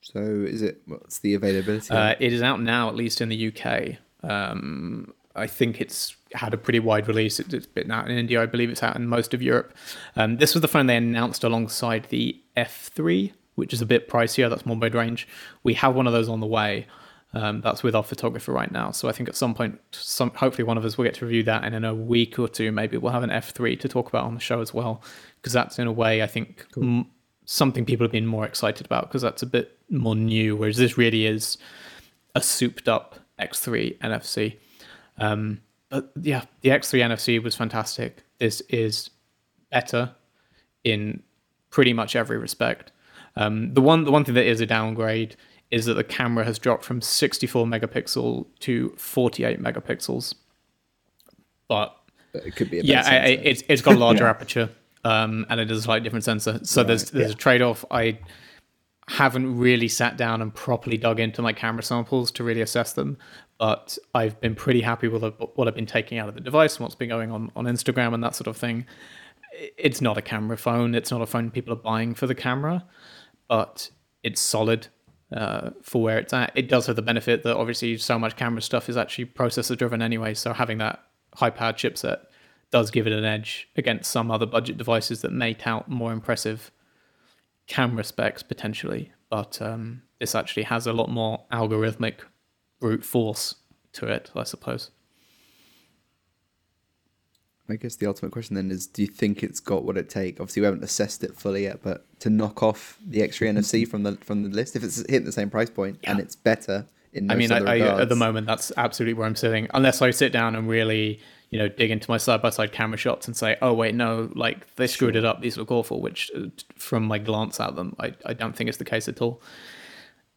So is it? What's the availability? Uh, it is out now, at least in the UK. Um, I think it's had a pretty wide release. It, it's been out in India. I believe it's out in most of Europe. Um, this was the phone they announced alongside the F3, which is a bit pricier. That's more mid range. We have one of those on the way. Um, that's with our photographer right now. So I think at some point, some hopefully one of us will get to review that, and in a week or two, maybe we'll have an F3 to talk about on the show as well, because that's in a way I think m- something people have been more excited about because that's a bit more new. Whereas this really is a souped up X3 NFC. Um, but yeah, the X3 NFC was fantastic. This is better in pretty much every respect. Um, the one the one thing that is a downgrade is that the camera has dropped from 64 megapixel to 48 megapixels. But But it could be a yeah, I, it's it's got a larger *laughs* Yeah. aperture, um, and it is a slightly different sensor. So there's there's a trade off. I haven't really sat down and properly dug into my camera samples to really assess them, but I've been pretty happy with what I've been taking out of the device and what's been going on on Instagram and that sort of thing. It's not a camera phone. It's not a phone people are buying for the camera, but it's solid uh, for where it's at. It does have the benefit that obviously so much camera stuff is actually processor driven anyway. So having that high powered chipset does give it an edge against some other budget devices that may tout more impressive camera specs potentially. But um, this actually has a lot more algorithmic brute force to it, I suppose. I guess the ultimate question then is: Do you think it's got what it takes? Obviously, we haven't assessed it fully yet, but to knock off the X3 *laughs* NFC from the from the list, if it's hitting the same price point and it's better in I mean, I, I, at the moment, that's absolutely where I'm sitting. Unless I sit down and really, you know, dig into my side by side camera shots and say, oh, wait, no, like they screwed it up. These look awful, which uh, from my glance at them, I, I don't think it's the case at all.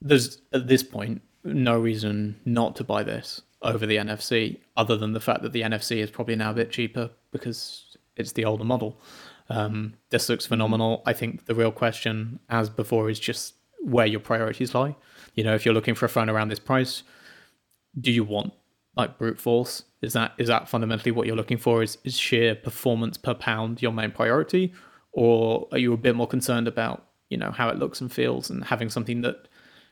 There's at this point no reason not to buy this over the NFC, other than the fact that the NFC is probably now a bit cheaper because it's the older model. Um, this looks phenomenal. I think the real question, as before, is just where your priorities lie. You know, if you're looking for a phone around this price, do you want like brute force? Is that is that fundamentally what you're looking for? Is is sheer performance per pound your main priority, or are you a bit more concerned about you know how it looks and feels and having something that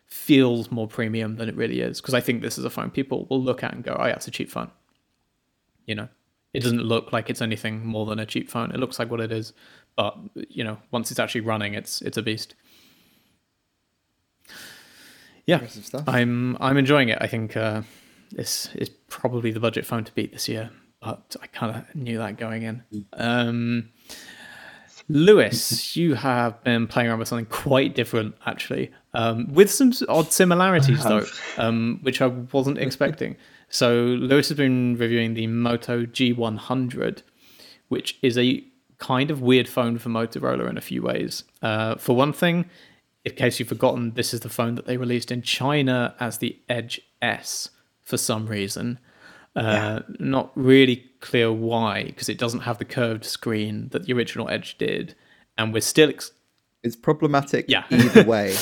feels more premium than it really is? Because I think this is a phone people will look at and go, "Oh, yeah, it's a cheap phone." You know, it doesn't look like it's anything more than a cheap phone. It looks like what it is, but you know, once it's actually running, it's it's a beast. Yeah, stuff. I'm I'm enjoying it. I think uh, this is probably the budget phone to beat this year, but I kind of knew that going in. Um, Lewis, you have been playing around with something quite different, actually, um, with some odd similarities though, um, which I wasn't expecting. So Lewis has been reviewing the Moto G100, which is a kind of weird phone for Motorola in a few ways. Uh, for one thing, in case you've forgotten, this is the phone that they released in China as the Edge S for some reason. Uh, Not really clear why, because it doesn't have the curved screen that the original Edge did, and we're still ex- It's problematic Yeah. either *laughs* way.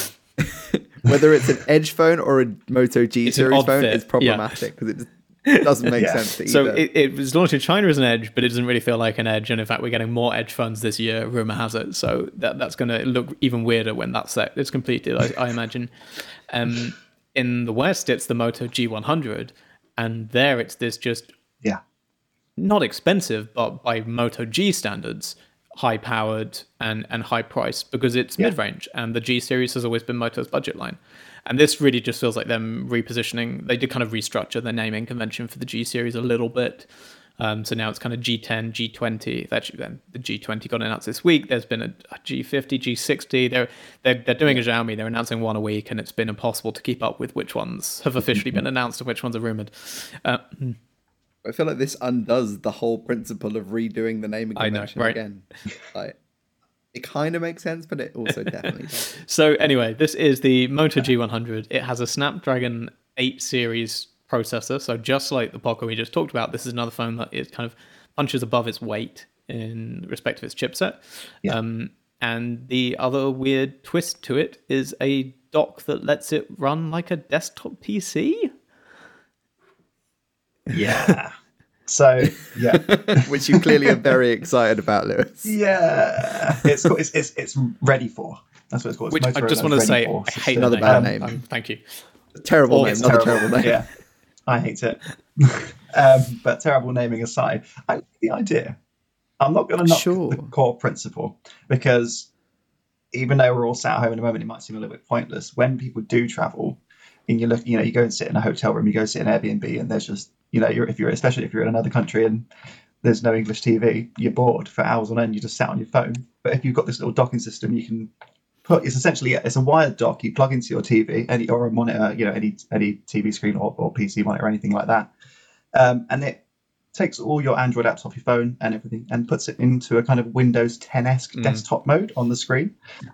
Whether it's an Edge phone or a Moto G it's series phone, fit, it's problematic because it just doesn't make *laughs* Yeah. sense to either. So it, it was launched in China as an Edge, but it doesn't really feel like an Edge. And in fact, we're getting more Edge phones this year. Rumor has it. So that that's going to look even weirder when that's set is completed. I, I imagine. Um, in the West, it's the Moto G100, and there it's this just Yeah. not expensive, but by Moto G standards, high powered and, and high priced because it's Yeah. mid range. And the G series has always been Moto's budget line. And this really just feels like them repositioning. They did kind of restructure their naming convention for the G series a little bit. Um, so now it's kind of G10, G20. Actually, then the G20 got announced this week. There's been a, a G50, G60. They're they're they're doing a Xiaomi. They're announcing one a week, and it's been impossible to keep up with which ones have officially been announced and which ones are rumored. Uh, I feel like this undoes the whole principle of redoing the naming I know, right? again. Like, it kind of makes sense, but it also definitely *laughs* does. So anyway, this is the Moto G100. It has a Snapdragon 8 series processor. So just like the Poco we just talked about, this is another phone that is kind of punches above its weight in respect of its chipset. Yeah. Um, and the other weird twist to it is a dock that lets it run like a desktop PC. Yeah. *laughs* So yeah, *laughs* Which you clearly are very excited about, Lewis. yeah, it's it's, it's it's ready for. That's what it's called. It's Which I just want to say, For I hate. Another bad name. name. Um, thank you. Terrible Oh, name, another terrible. terrible name. Yeah, I hate it. *laughs* um, but terrible naming aside, I like the idea. I'm not going to knock Sure. the core principle because even though we're all sat at home in a moment, it might seem a little bit pointless. When people do travel, and you look, you know, you go and sit in a hotel room, you go sit in Airbnb, and there's just, you know, you're if you're especially if you're in another country and there's no English TV, you're bored for hours on end. You just sat on your phone. But if you've got this little docking system, you can put it's essentially it's a wired dock you plug into your TV any or a monitor, you know, any any TV screen or, or PC monitor or anything like that, um, and it takes all your Android apps off your phone and everything and puts it into a kind of Windows 10esque Mm. desktop mode on the screen.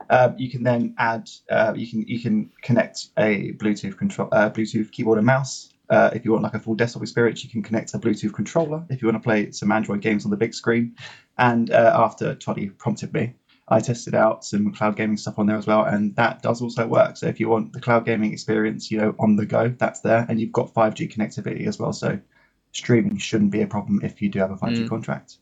Um, you can then add uh, you can you can connect a Bluetooth control uh, Bluetooth keyboard and mouse. Uh, if you want like a full desktop experience, you can connect a Bluetooth controller. If you want to play some Android games on the big screen, and uh, after Toddy prompted me, I tested out some cloud gaming stuff on there as well, and that does also work. So if you want the cloud gaming experience, you know, on the go, that's there, and you've got 5G connectivity as well. So streaming shouldn't be a problem if you do have a 5G Mm. contract.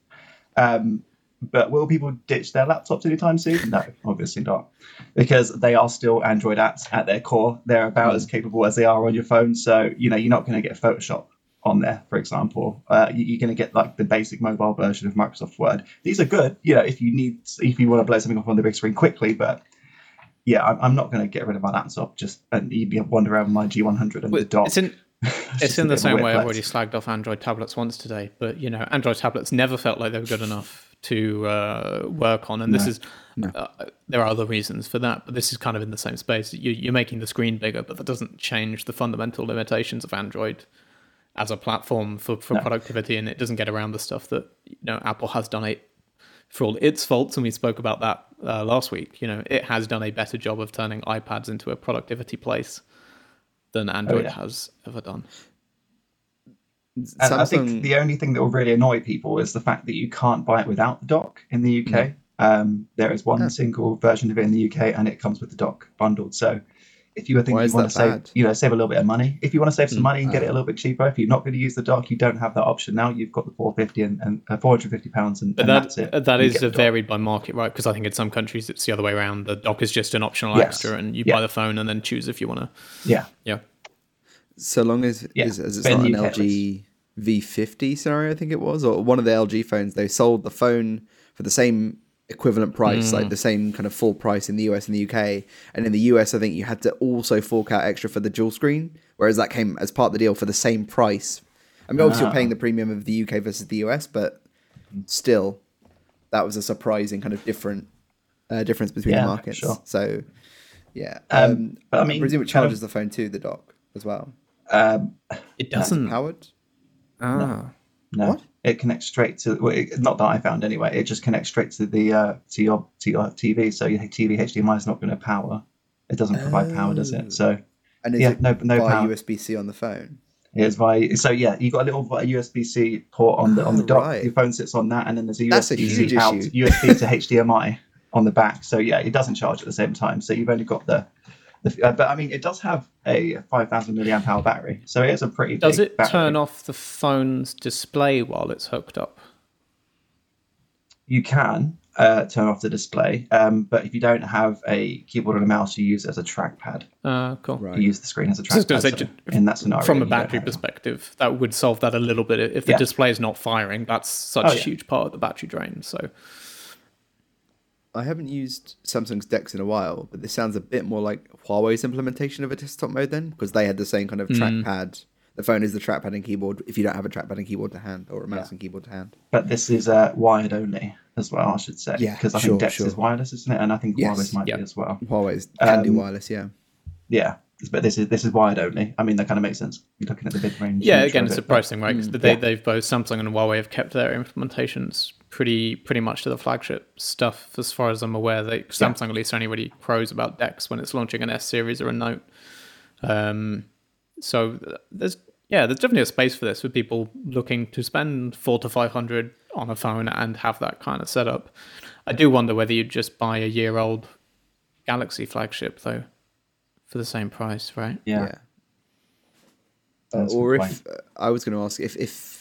Um, but will people ditch their laptops anytime soon? No, obviously not, because they are still Android apps at their core. They're about as capable as they are on your phone. So you know you're not going to get Photoshop on there, for example. Uh, you, you're going to get like the basic mobile version of Microsoft Word. These are good, you know, if you need if you want to blow something up on the big screen quickly. But yeah, I'm, I'm not going to get rid of my laptop just and you wander around my G100 and the dock. It's in *laughs* It's in the bit of a same way I've already slagged off Android tablets once today, but you know, Android tablets never felt like they were good enough to uh, work on, and this No. is uh, there are other reasons for that, but this is kind of in the same space. You, you're making the screen bigger, but that doesn't change the fundamental limitations of Android as a platform for, for No. productivity, and it doesn't get around the stuff that you know Apple has done it for all its faults, and we spoke about that uh, last week. You know, it has done a better job of turning iPads into a productivity place than Android yeah. has ever done. And I think the only thing that will really annoy people is the fact that you can't buy it without the dock in the UK. Mm. Um, there is one Yeah. single version of it in the UK, and it comes with the dock bundled. So, if you were thinking Why you want that to save, you know, save a little bit of money, if you want to save some Mm. money and get it a little bit cheaper, if you're not going to use the dock, you don't have that option now. You've got the 450 and, and uh, 450 pounds, and, But and that that's it. that You is get the dock. varied by market, right? Because I think in some countries it's the other way around. The dock is just an optional Yes. extra, and you Yeah. buy the phone and then choose if you want to. Yeah, Yeah, so long as, Yeah, as, as it's but in not an UK LG V50 scenario, I think it was, or one of the LG phones, they sold the phone for the same equivalent price, Mm. like the same kind of full price in the US and the UK. And in the US, I think you had to also fork out extra for the dual screen, whereas that came as part of the deal for the same price. I mean, obviously, Ah. you're paying the premium of the UK versus the US, but still, that was a surprising kind of different uh, difference between Yeah, the markets. sure. So, yeah. Um, Um, but I I, mean, presume it kind of- charges the phone to the dock as well. um, it doesn't. Powered? Ah, no, What? It connects straight to. Well, it, not that I found anyway. It just connects straight to the uh, to your to your TV. So your TV HDMI is not going to power. It doesn't provide power, does Oh. it? So And Yeah, no- no power. USB C on the phone? Here's via so yeah, you got a little USB C port on the on the Ah, dock. right. Your phone sits on that, and then there's a That's USB C out issue. USB to HDMI on the back. So yeah, it doesn't charge at the same time. So you've only got the, but I mean, it does have a 5,000 milliamp hour battery, so it is a pretty. does big it battery. turn off the phone's display while it's hooked up? You can uh, turn off the display, um, but if you don't have a keyboard and a mouse, you use it as a trackpad. Uh, cool. Right. You use the screen as a I was trackpad. gonna say, so in that scenario, From a battery have- perspective, that would solve that a little bit. If the Yeah. display is not firing, that's such Oh, a yeah. huge part of the battery drain. So I haven't used Samsung's Dex in a while, but this sounds a bit more like Huawei's implementation of a desktop mode then, because they had the same kind of Mm. trackpad. The phone is the trackpad and keyboard if you don't have a trackpad and keyboard to hand, or a mouse Yeah. and keyboard to hand. But this is uh, wired only as well, I should say. Yeah, because I sure, think Dex sure. is wireless, isn't it? And I think Yes. Huawei's might Yeah. be as well. Huawei's can do Um, wireless, yeah. Yeah, but this is this is wired only. I mean, that kind of makes sense. You're looking at the big range. yeah, again, it's a price thing, right? 'Cause they, Yeah. they've both Samsung and Huawei have kept their implementations pretty pretty much to the flagship stuff, as far as I'm aware. They Samsung at least only really crows about Dex when it's launching an S series or a Note. Um, so there's yeah, there's definitely a space for this for people looking to spend four to five hundred on a phone and have that kind of setup. I do wonder whether you'd just buy a year old Galaxy flagship though, for the same price, right? Yeah. Uh, or if uh, I was going to ask if if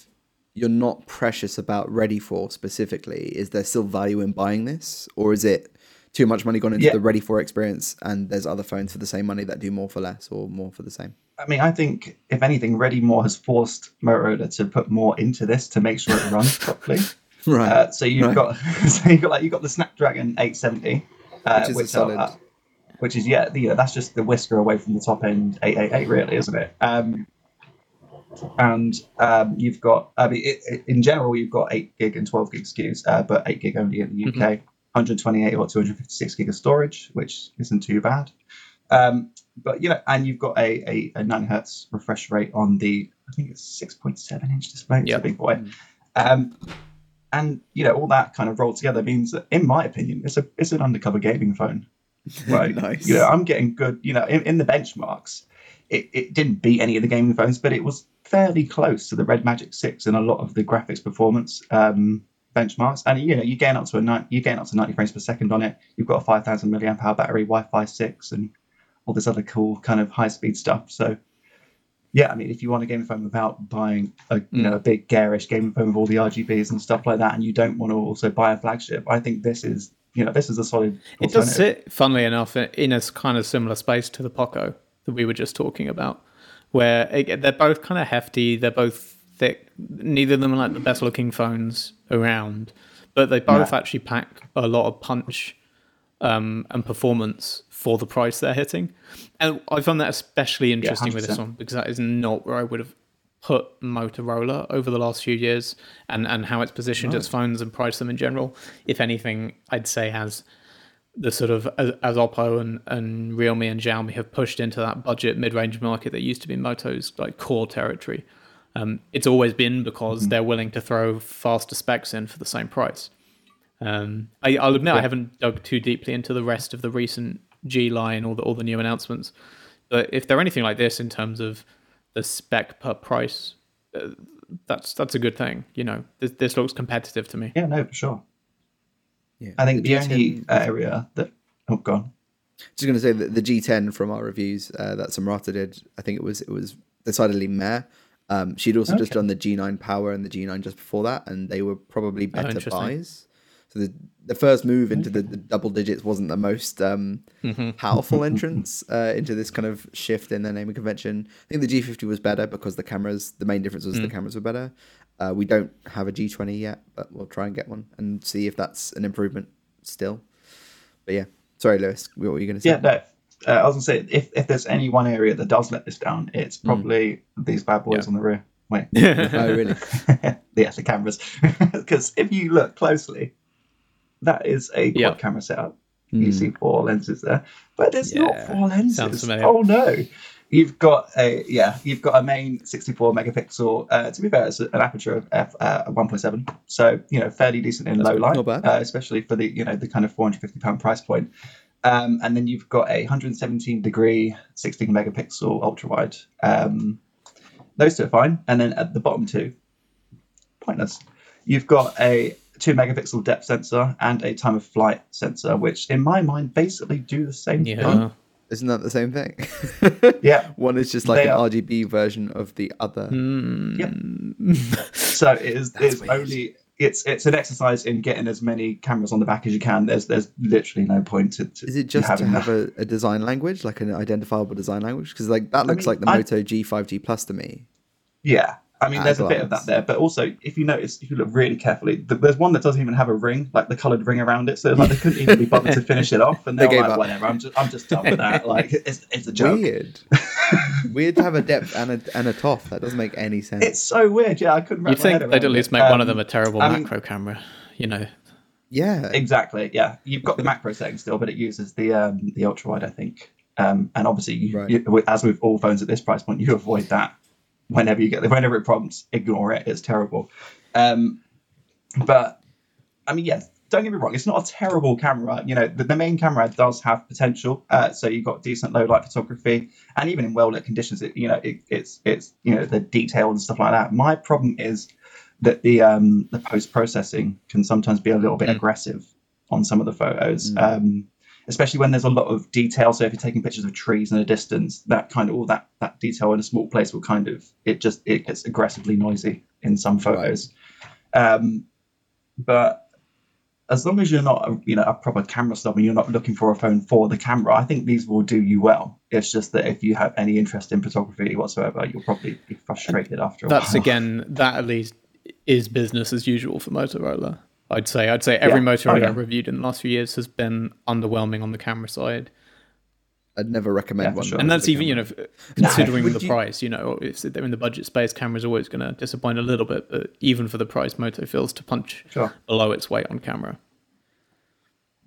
you're not precious about Ready for specifically, is there still value in buying this, or is it too much money gone into Yeah. the Ready for experience, and there's other phones for the same money that do more for less, or more for the same? I mean, I think if anything, Ready for has forced Motorola to put more into this to make sure it runs *laughs* properly. Right. Uh, so you've Right. got *laughs* so you've got like you've got the Snapdragon 870, uh, Which is a are, solid- uh, which is yeah, the, you know, that's just the whisker away from the top end 888, really, isn't it? Um, and um, you've got, I mean, it, it, in general, you've got eight gig and 12 gig SKUs, uh, but eight gig only in the UK. 128 or 256 gig of storage, which isn't too bad. Um, but you know, and you've got a, a, a 9 hertz refresh rate on the, I think it's 6.7 inch display. It's Yep. a big boy. Um, and you know, all that kind of rolled together means that, in my opinion, it's a it's an undercover gaming phone. *laughs* Right. Nice. You know, I'm getting good. You know, in, in the benchmarks, it, it didn't beat any of the gaming phones, but it was fairly close to the Red Magic Six in a lot of the graphics performance um, benchmarks. And you know, you gain up to a ni- you gain up to 90 frames per second on it. You've got a 5,000 milliamp hour battery, Wi-Fi six, and all this other cool kind of high speed stuff. So. Yeah, I mean, if you want a gaming phone without buying a you know a big garish gaming phone with all the RGBs and stuff like that, and you don't want to also buy a flagship, I think this is you know this is a solid. It does sit, funnily enough, in a kind of similar space to the Poco that we were just talking about, where it, they're both kind of hefty, they're both thick. Neither of them are like the best looking phones around, but they both No. actually pack a lot of punch um, and performance for the price they're hitting. And I found that especially interesting with this one because that is not where I would have put Motorola over the last few years and, and how it's positioned its phones and priced them in general. If anything, I'd say has the sort of as, as Oppo and, and Realme and Xiaomi have pushed into that budget mid-range market that used to be Moto's like core territory. Um, it's always been because they're willing to throw faster specs in for the same price. Um, I, I'll admit I haven't dug too deeply into the rest of the recent G line or the, all the new announcements, but if they're anything like this in terms of the spec per price, uh, that's that's a good thing. You know, this, this looks competitive to me. Yeah, no, for sure. Yeah. I think the, G10 only area that oh, gone. Just going to say that the G10 from our reviews uh, that Samrata did, I think it was it was decidedly meh. Um, she'd also just done the G9 Power and the G9 just before that, and they were probably better interesting. buys. So the the first move into the, the double digits wasn't the most um, powerful *laughs* entrance uh, into this kind of shift in their naming convention. I think the G50 was better because the cameras. The main difference was the cameras were better. Uh, we don't have a G20 yet, but we'll try and get one and see if that's an improvement still. But yeah, sorry, Lewis, what were you going to say? Yeah, no. Uh, I was gonna say if, if there's any one area that does let this down, it's probably these bad boys Yeah. on the rear. Wait, *laughs* Oh, really? *laughs* yeah, the cameras. *laughs* Because if you look closely, that is a quad Yeah. camera setup. You see four lenses there, but there's not four lenses. Oh no! You've got a yeah, you've got a main 64 megapixel. Uh, to be fair, it's an aperture of f uh, 1.7, so you know fairly decent in low light. Uh, especially for the you know the kind of 450 pound price point. Um, and then you've got a 117 degree 16 megapixel ultra wide. Um, those two are fine. And then at the bottom two, pointless. You've got a two megapixel depth sensor and a time of flight sensor, which in my mind basically do the same thing. Yeah. Isn't that the same thing? Yeah. *laughs* One is just like They an are- RGB version of the other. Hmm. Yep. So it is *laughs* it's weird. only it's it's an exercise in getting as many cameras on the back as you can. There's there's literally no point to, to Is it just to have a, a design language, like an identifiable design language? Because like that looks mean, like the I- Moto G5G Plus to me. Yeah. I mean, there's a a bit of that there, but also if you notice, if you look really carefully, th- there's one that doesn't even have a ring, like the coloured ring around it. So like they couldn't even be bothered to finish it off, and They they, gave like, up. whatever, I'm just I'm just done with that. Like *laughs* it's it's a joke. Weird. *laughs* Weird to have a depth and a and a TOF. That doesn't make any sense. It's so weird. Yeah, I couldn't. You'd think they'd at least it. make one of Um, them a terrible I mean- macro camera. You know, yeah. Exactly. Yeah, you've got the macro setting still, but it uses the um, the ultra wide, I think. Um, and obviously, you, Right. you, as with all phones at this price point, you avoid that whenever you get the, whenever it prompts, ignore it. It's terrible. Um, but I mean, yes. Don't get me wrong; it's not a terrible camera. You know, the, the main camera does have potential. Uh, so you've got decent low light photography, and even in well lit conditions, it, you know, it, it's it's you know the detail and stuff like that. My problem is that the um, the post processing can sometimes be a little bit aggressive on some of the photos, um, especially when there's a lot of detail. So if you're taking pictures of trees in a distance, that kind of all that that detail in a small place will kind of it just it gets aggressively noisy in some photos. Um, but as long as you're not a, you know a proper camera snob and you're not looking for a phone for the camera, I think these will do you well. It's just that if you have any interest in photography whatsoever, you'll probably be frustrated after a that's while. again that at least is business as usual for Motorola. I'd say I'd say every Yeah. Motorola Oh, yeah. I've reviewed in the last few years has been underwhelming on the camera side, I'd never recommend Yeah, one. sure. and that's the even you know *laughs* considering would the you- price. You know, if they're in the budget space, camera's always going to disappoint a little bit, but even for the price, Moto feels to punch Sure. below its weight on camera.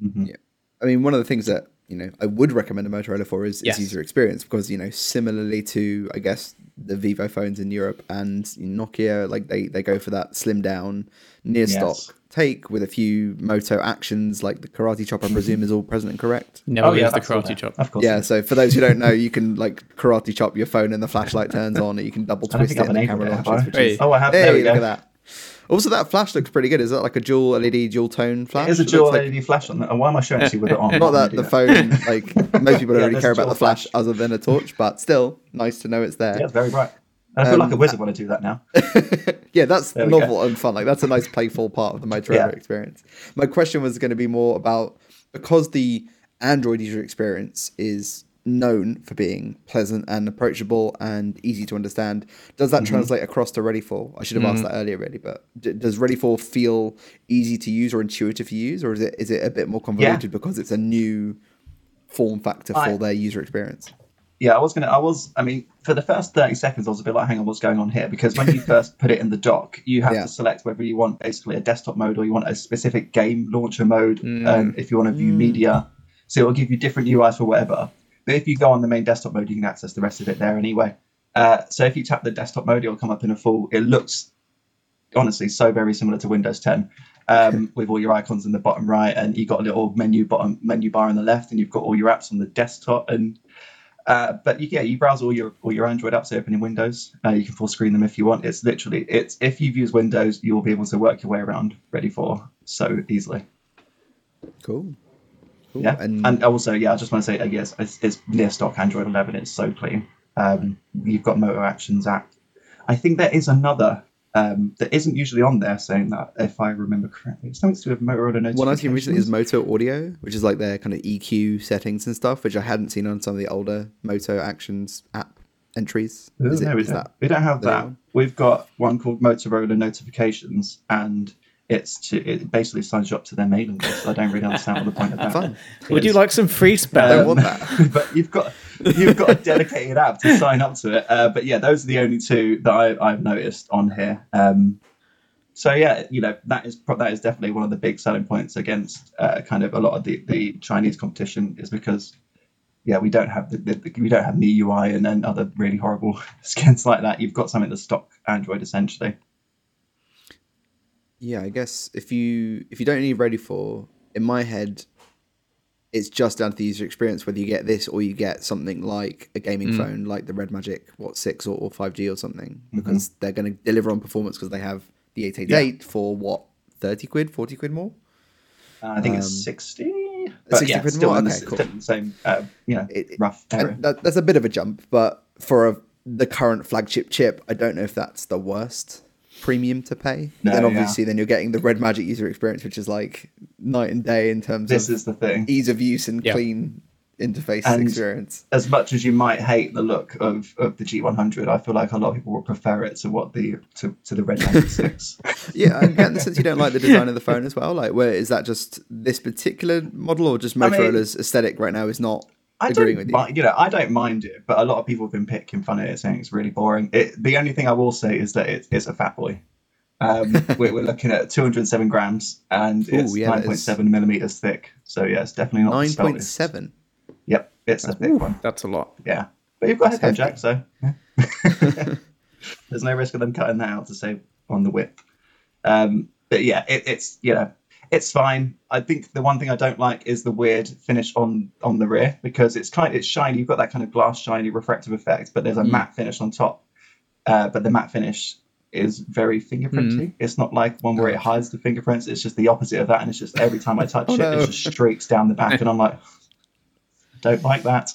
Mm-hmm. Yeah. I mean, one of the things that you know I would recommend a Motorola for is, Yes. is user experience because you know similarly to I guess the Vivo phones in Europe and Nokia, like they they go for that slim down near stock Yes. Take with a few Moto actions like the Karate Chop. I presume is all present and correct. no Oh yeah, the karate chop. Of course. Yeah, so for those who don't know, you can like karate chop your phone and the flashlight turns on, and you can double twist it and the camera it, launches. I? Which Hey. is, Oh, I have. hey, there we look go. at that. Also, that flash looks pretty good. Is that like a dual LED, dual tone flash? It is a It looks dual like- LED flash on that. And why am I showing it to you with it on? *laughs* Not that the that? phone, like most people *laughs* don't Yeah, really care about the flash, flash. other than a torch, but still nice to know it's there. Yeah, it's very bright. I feel like a Um, wizard when I do that now. *laughs* yeah, that's we go. novel and fun. Like that's a nice playful part of the Motorola Yeah. experience. My question was going to be more about because the Android user experience is known for being pleasant and approachable and easy to understand. Does that Mm-hmm. translate across to Ready for? I should have asked that earlier, really. But d- does Ready for feel easy to use or intuitive to use, or is it is it a bit more convoluted because it's a new form factor for I- their user experience? Yeah, I was gonna. I was. I mean, for the first thirty seconds, I was a bit like, "Hang on, what's going on here?" Because when you *laughs* first put it in the dock, you have Yeah. to select whether you want basically a desktop mode or you want a specific game launcher mode. Mm. Um, if you want to view media, so it will give you different UIs for whatever. But if you go on the main desktop mode, you can access the rest of it there anyway. Uh, so if you tap the desktop mode, it will come up in a full. It looks honestly so very similar to Windows 10. Um, *laughs* with all your icons in the bottom right, and you've got a little menu bottom menu bar on the left, and you've got all your apps on the desktop, and uh, but yeah, you browse all your all your Android apps open in Windows. Uh, you can full screen them if you want. It's literally it's if you've used Windows, you'll be able to work your way around Ready for so easily. Cool. Cool. Yeah, And, and, also yeah, I just want to say uh, yes, it's, it's near stock Android 11. It's so clean. Um, you've got Moto Actions app. I think there is another um, that isn't usually on there saying that if I remember correctly. It's something to do with Motorola notifications. One I've seen recently is Moto Audio, which is like their kind of EQ settings and stuff, which I hadn't seen on some of the older Moto Actions app entries. Is it- no, we, is don't, that- we don't have that. one? We've got one called Motorola Notifications, and it's to it basically signs you up to their mailing list. I don't really understand what the point of that. Fun. Would you like some free I spam? don't Um, want that. *laughs* but you've got you've got a dedicated app to sign up to it. Uh, but yeah, those are the only two that I, I've noticed on here. Um, so yeah, you know that is pro- that is definitely one of the big selling points against uh, kind of a lot of the, the Chinese competition is because yeah we don't have the, the we don't have MIUI and then other really horrible *laughs* skins like that. You've got something that's stock Android essentially. Yeah, I guess if you if you don't need Ready for, in my head, it's just down to the user experience whether you get this or you get something like a gaming Mm. phone like the Red Magic what six or, or five G or something Mm-hmm. because they're going to deliver on performance because they have the eight eight eight for what thirty quid forty quid more. Uh, I think Um, it's sixty. But 60 yeah, quid more? Okay, cool. still in the same uh, you know It- rough. That, that's a bit of a jump, but for a, the current flagship chip, I don't know if that's the worst premium to pay. No, then yeah. obviously, then you're getting the Red Magic user experience, which is like night and day in terms This of is the thing. ease of use and Yeah. clean interface And- experience. as much as you might hate the look of, of the G100, I feel like a lot of people would prefer it to what the to, to the Red Magic Six. *laughs* *laughs* Yeah, I get the sense you don't like the design of the phone as well. Like, where is that just this particular model, or just I mean- Motorola's aesthetic right now is not I agreeing don't with you? mind, you know, I don't mind it, but a lot of people have been picking fun at it, saying it's really boring. It, the only thing I will say is that it, it's a fat boy. Um, *laughs* we're, we're looking at 207 grams and it's Ooh, yeah, that is- 9.7 millimeters thick. So yeah, it's definitely not the Nine point stoutest. seven. Yep, it's a thick one. That's a lot. Yeah, but you've got a headphone jack, so yeah. *laughs* there's no risk of them cutting that out to save on the width. Um, but yeah, it, it's you know it's fine. I think the one thing I don't like is the weird finish on on the rear because it's kind it's shiny. You've got that kind of glass shiny refractive effect, but there's a matte finish on top. Uh, but the matte finish is very fingerprinty. It's not like one where it hides the fingerprints. It's just the opposite of that, and it's just every time I touch Oh, it, no. it just streaks down the back, and I'm like, don't like that.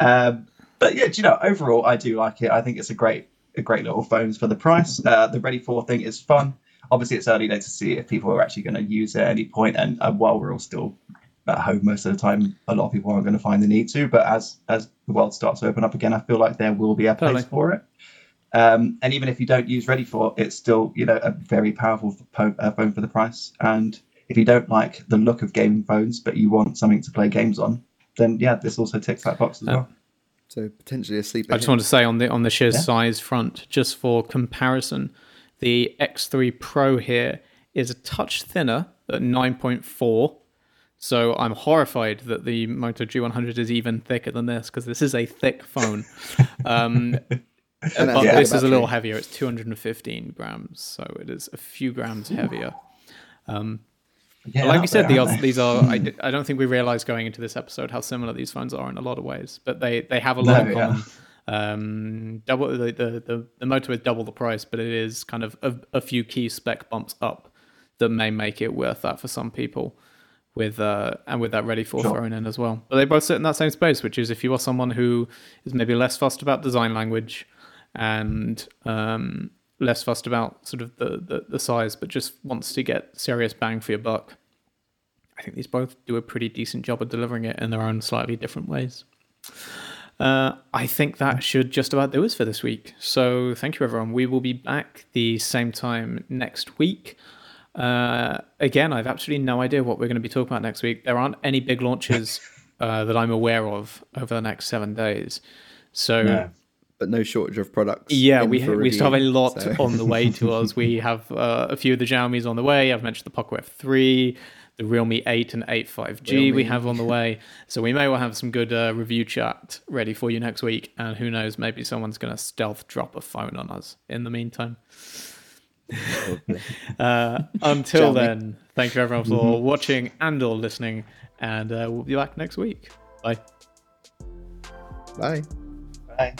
Um, but yeah, do you know, overall, I do like it. I think it's a great, a great little phones for the price. Uh, the Ready for thing is fun. Obviously, it's early days to see if people are actually going to use it at any point. And uh, while we're all still at home most of the time, a lot of people aren't going to find the need to. But as as the world starts to open up again, I feel like there will be a place Totally. for it. Um, and even if you don't use Ready for, it's still you know a very powerful uh, phone for the price. And if you don't like the look of gaming phones, but you want something to play games on, then yeah, this also ticks that box as well. So potentially a sleeper. I just hit. want to say on the on the sheer Yeah. size front, just for comparison, the X3 Pro here is a touch thinner at 9.4. So I'm horrified that the Moto G100 is even thicker than this because this is a thick phone. *laughs* Um, but Yeah. this is a little heavier. It's 215 grams, so it is a few grams heavier. Yeah, like out we said, there, the, *laughs* these are—I don't think we realized going into this episode how similar these phones are in a lot of ways, but they they have a lot No, in yeah. Um, double the, the the the Moto is double the price, but it is kind of a, a few key spec bumps up that may make it worth that for some people. With uh, and with that ready for Sure. phone in as well, but they both sit in that same space, which is if you are someone who is maybe less fussed about design language and um, less fussed about sort of the, the the size, but just wants to get serious bang for your buck. I think these both do a pretty decent job of delivering it in their own slightly different ways. Uh, I think that should just about do us for this week. So thank you, everyone. We will be back the same time next week. Uh, again, I've absolutely no idea what we're going to be talking about next week. There aren't any big launches *laughs* uh, that I'm aware of over the next seven days. So No. but no shortage of products. yeah, in we for we still have a lot so- on the way to us. We *laughs* have uh, a few of the Xiaomi's on the way. I've mentioned the Poco F3, the Realme 8 and 8 5G we have on the way. So we may well have some good uh, review chat ready for you next week. And who knows, maybe someone's going to stealth drop a phone on us in the meantime. *laughs* uh, until then, thank you everyone for watching and or listening. And uh, we'll be back next week. Bye. Bye. Bye.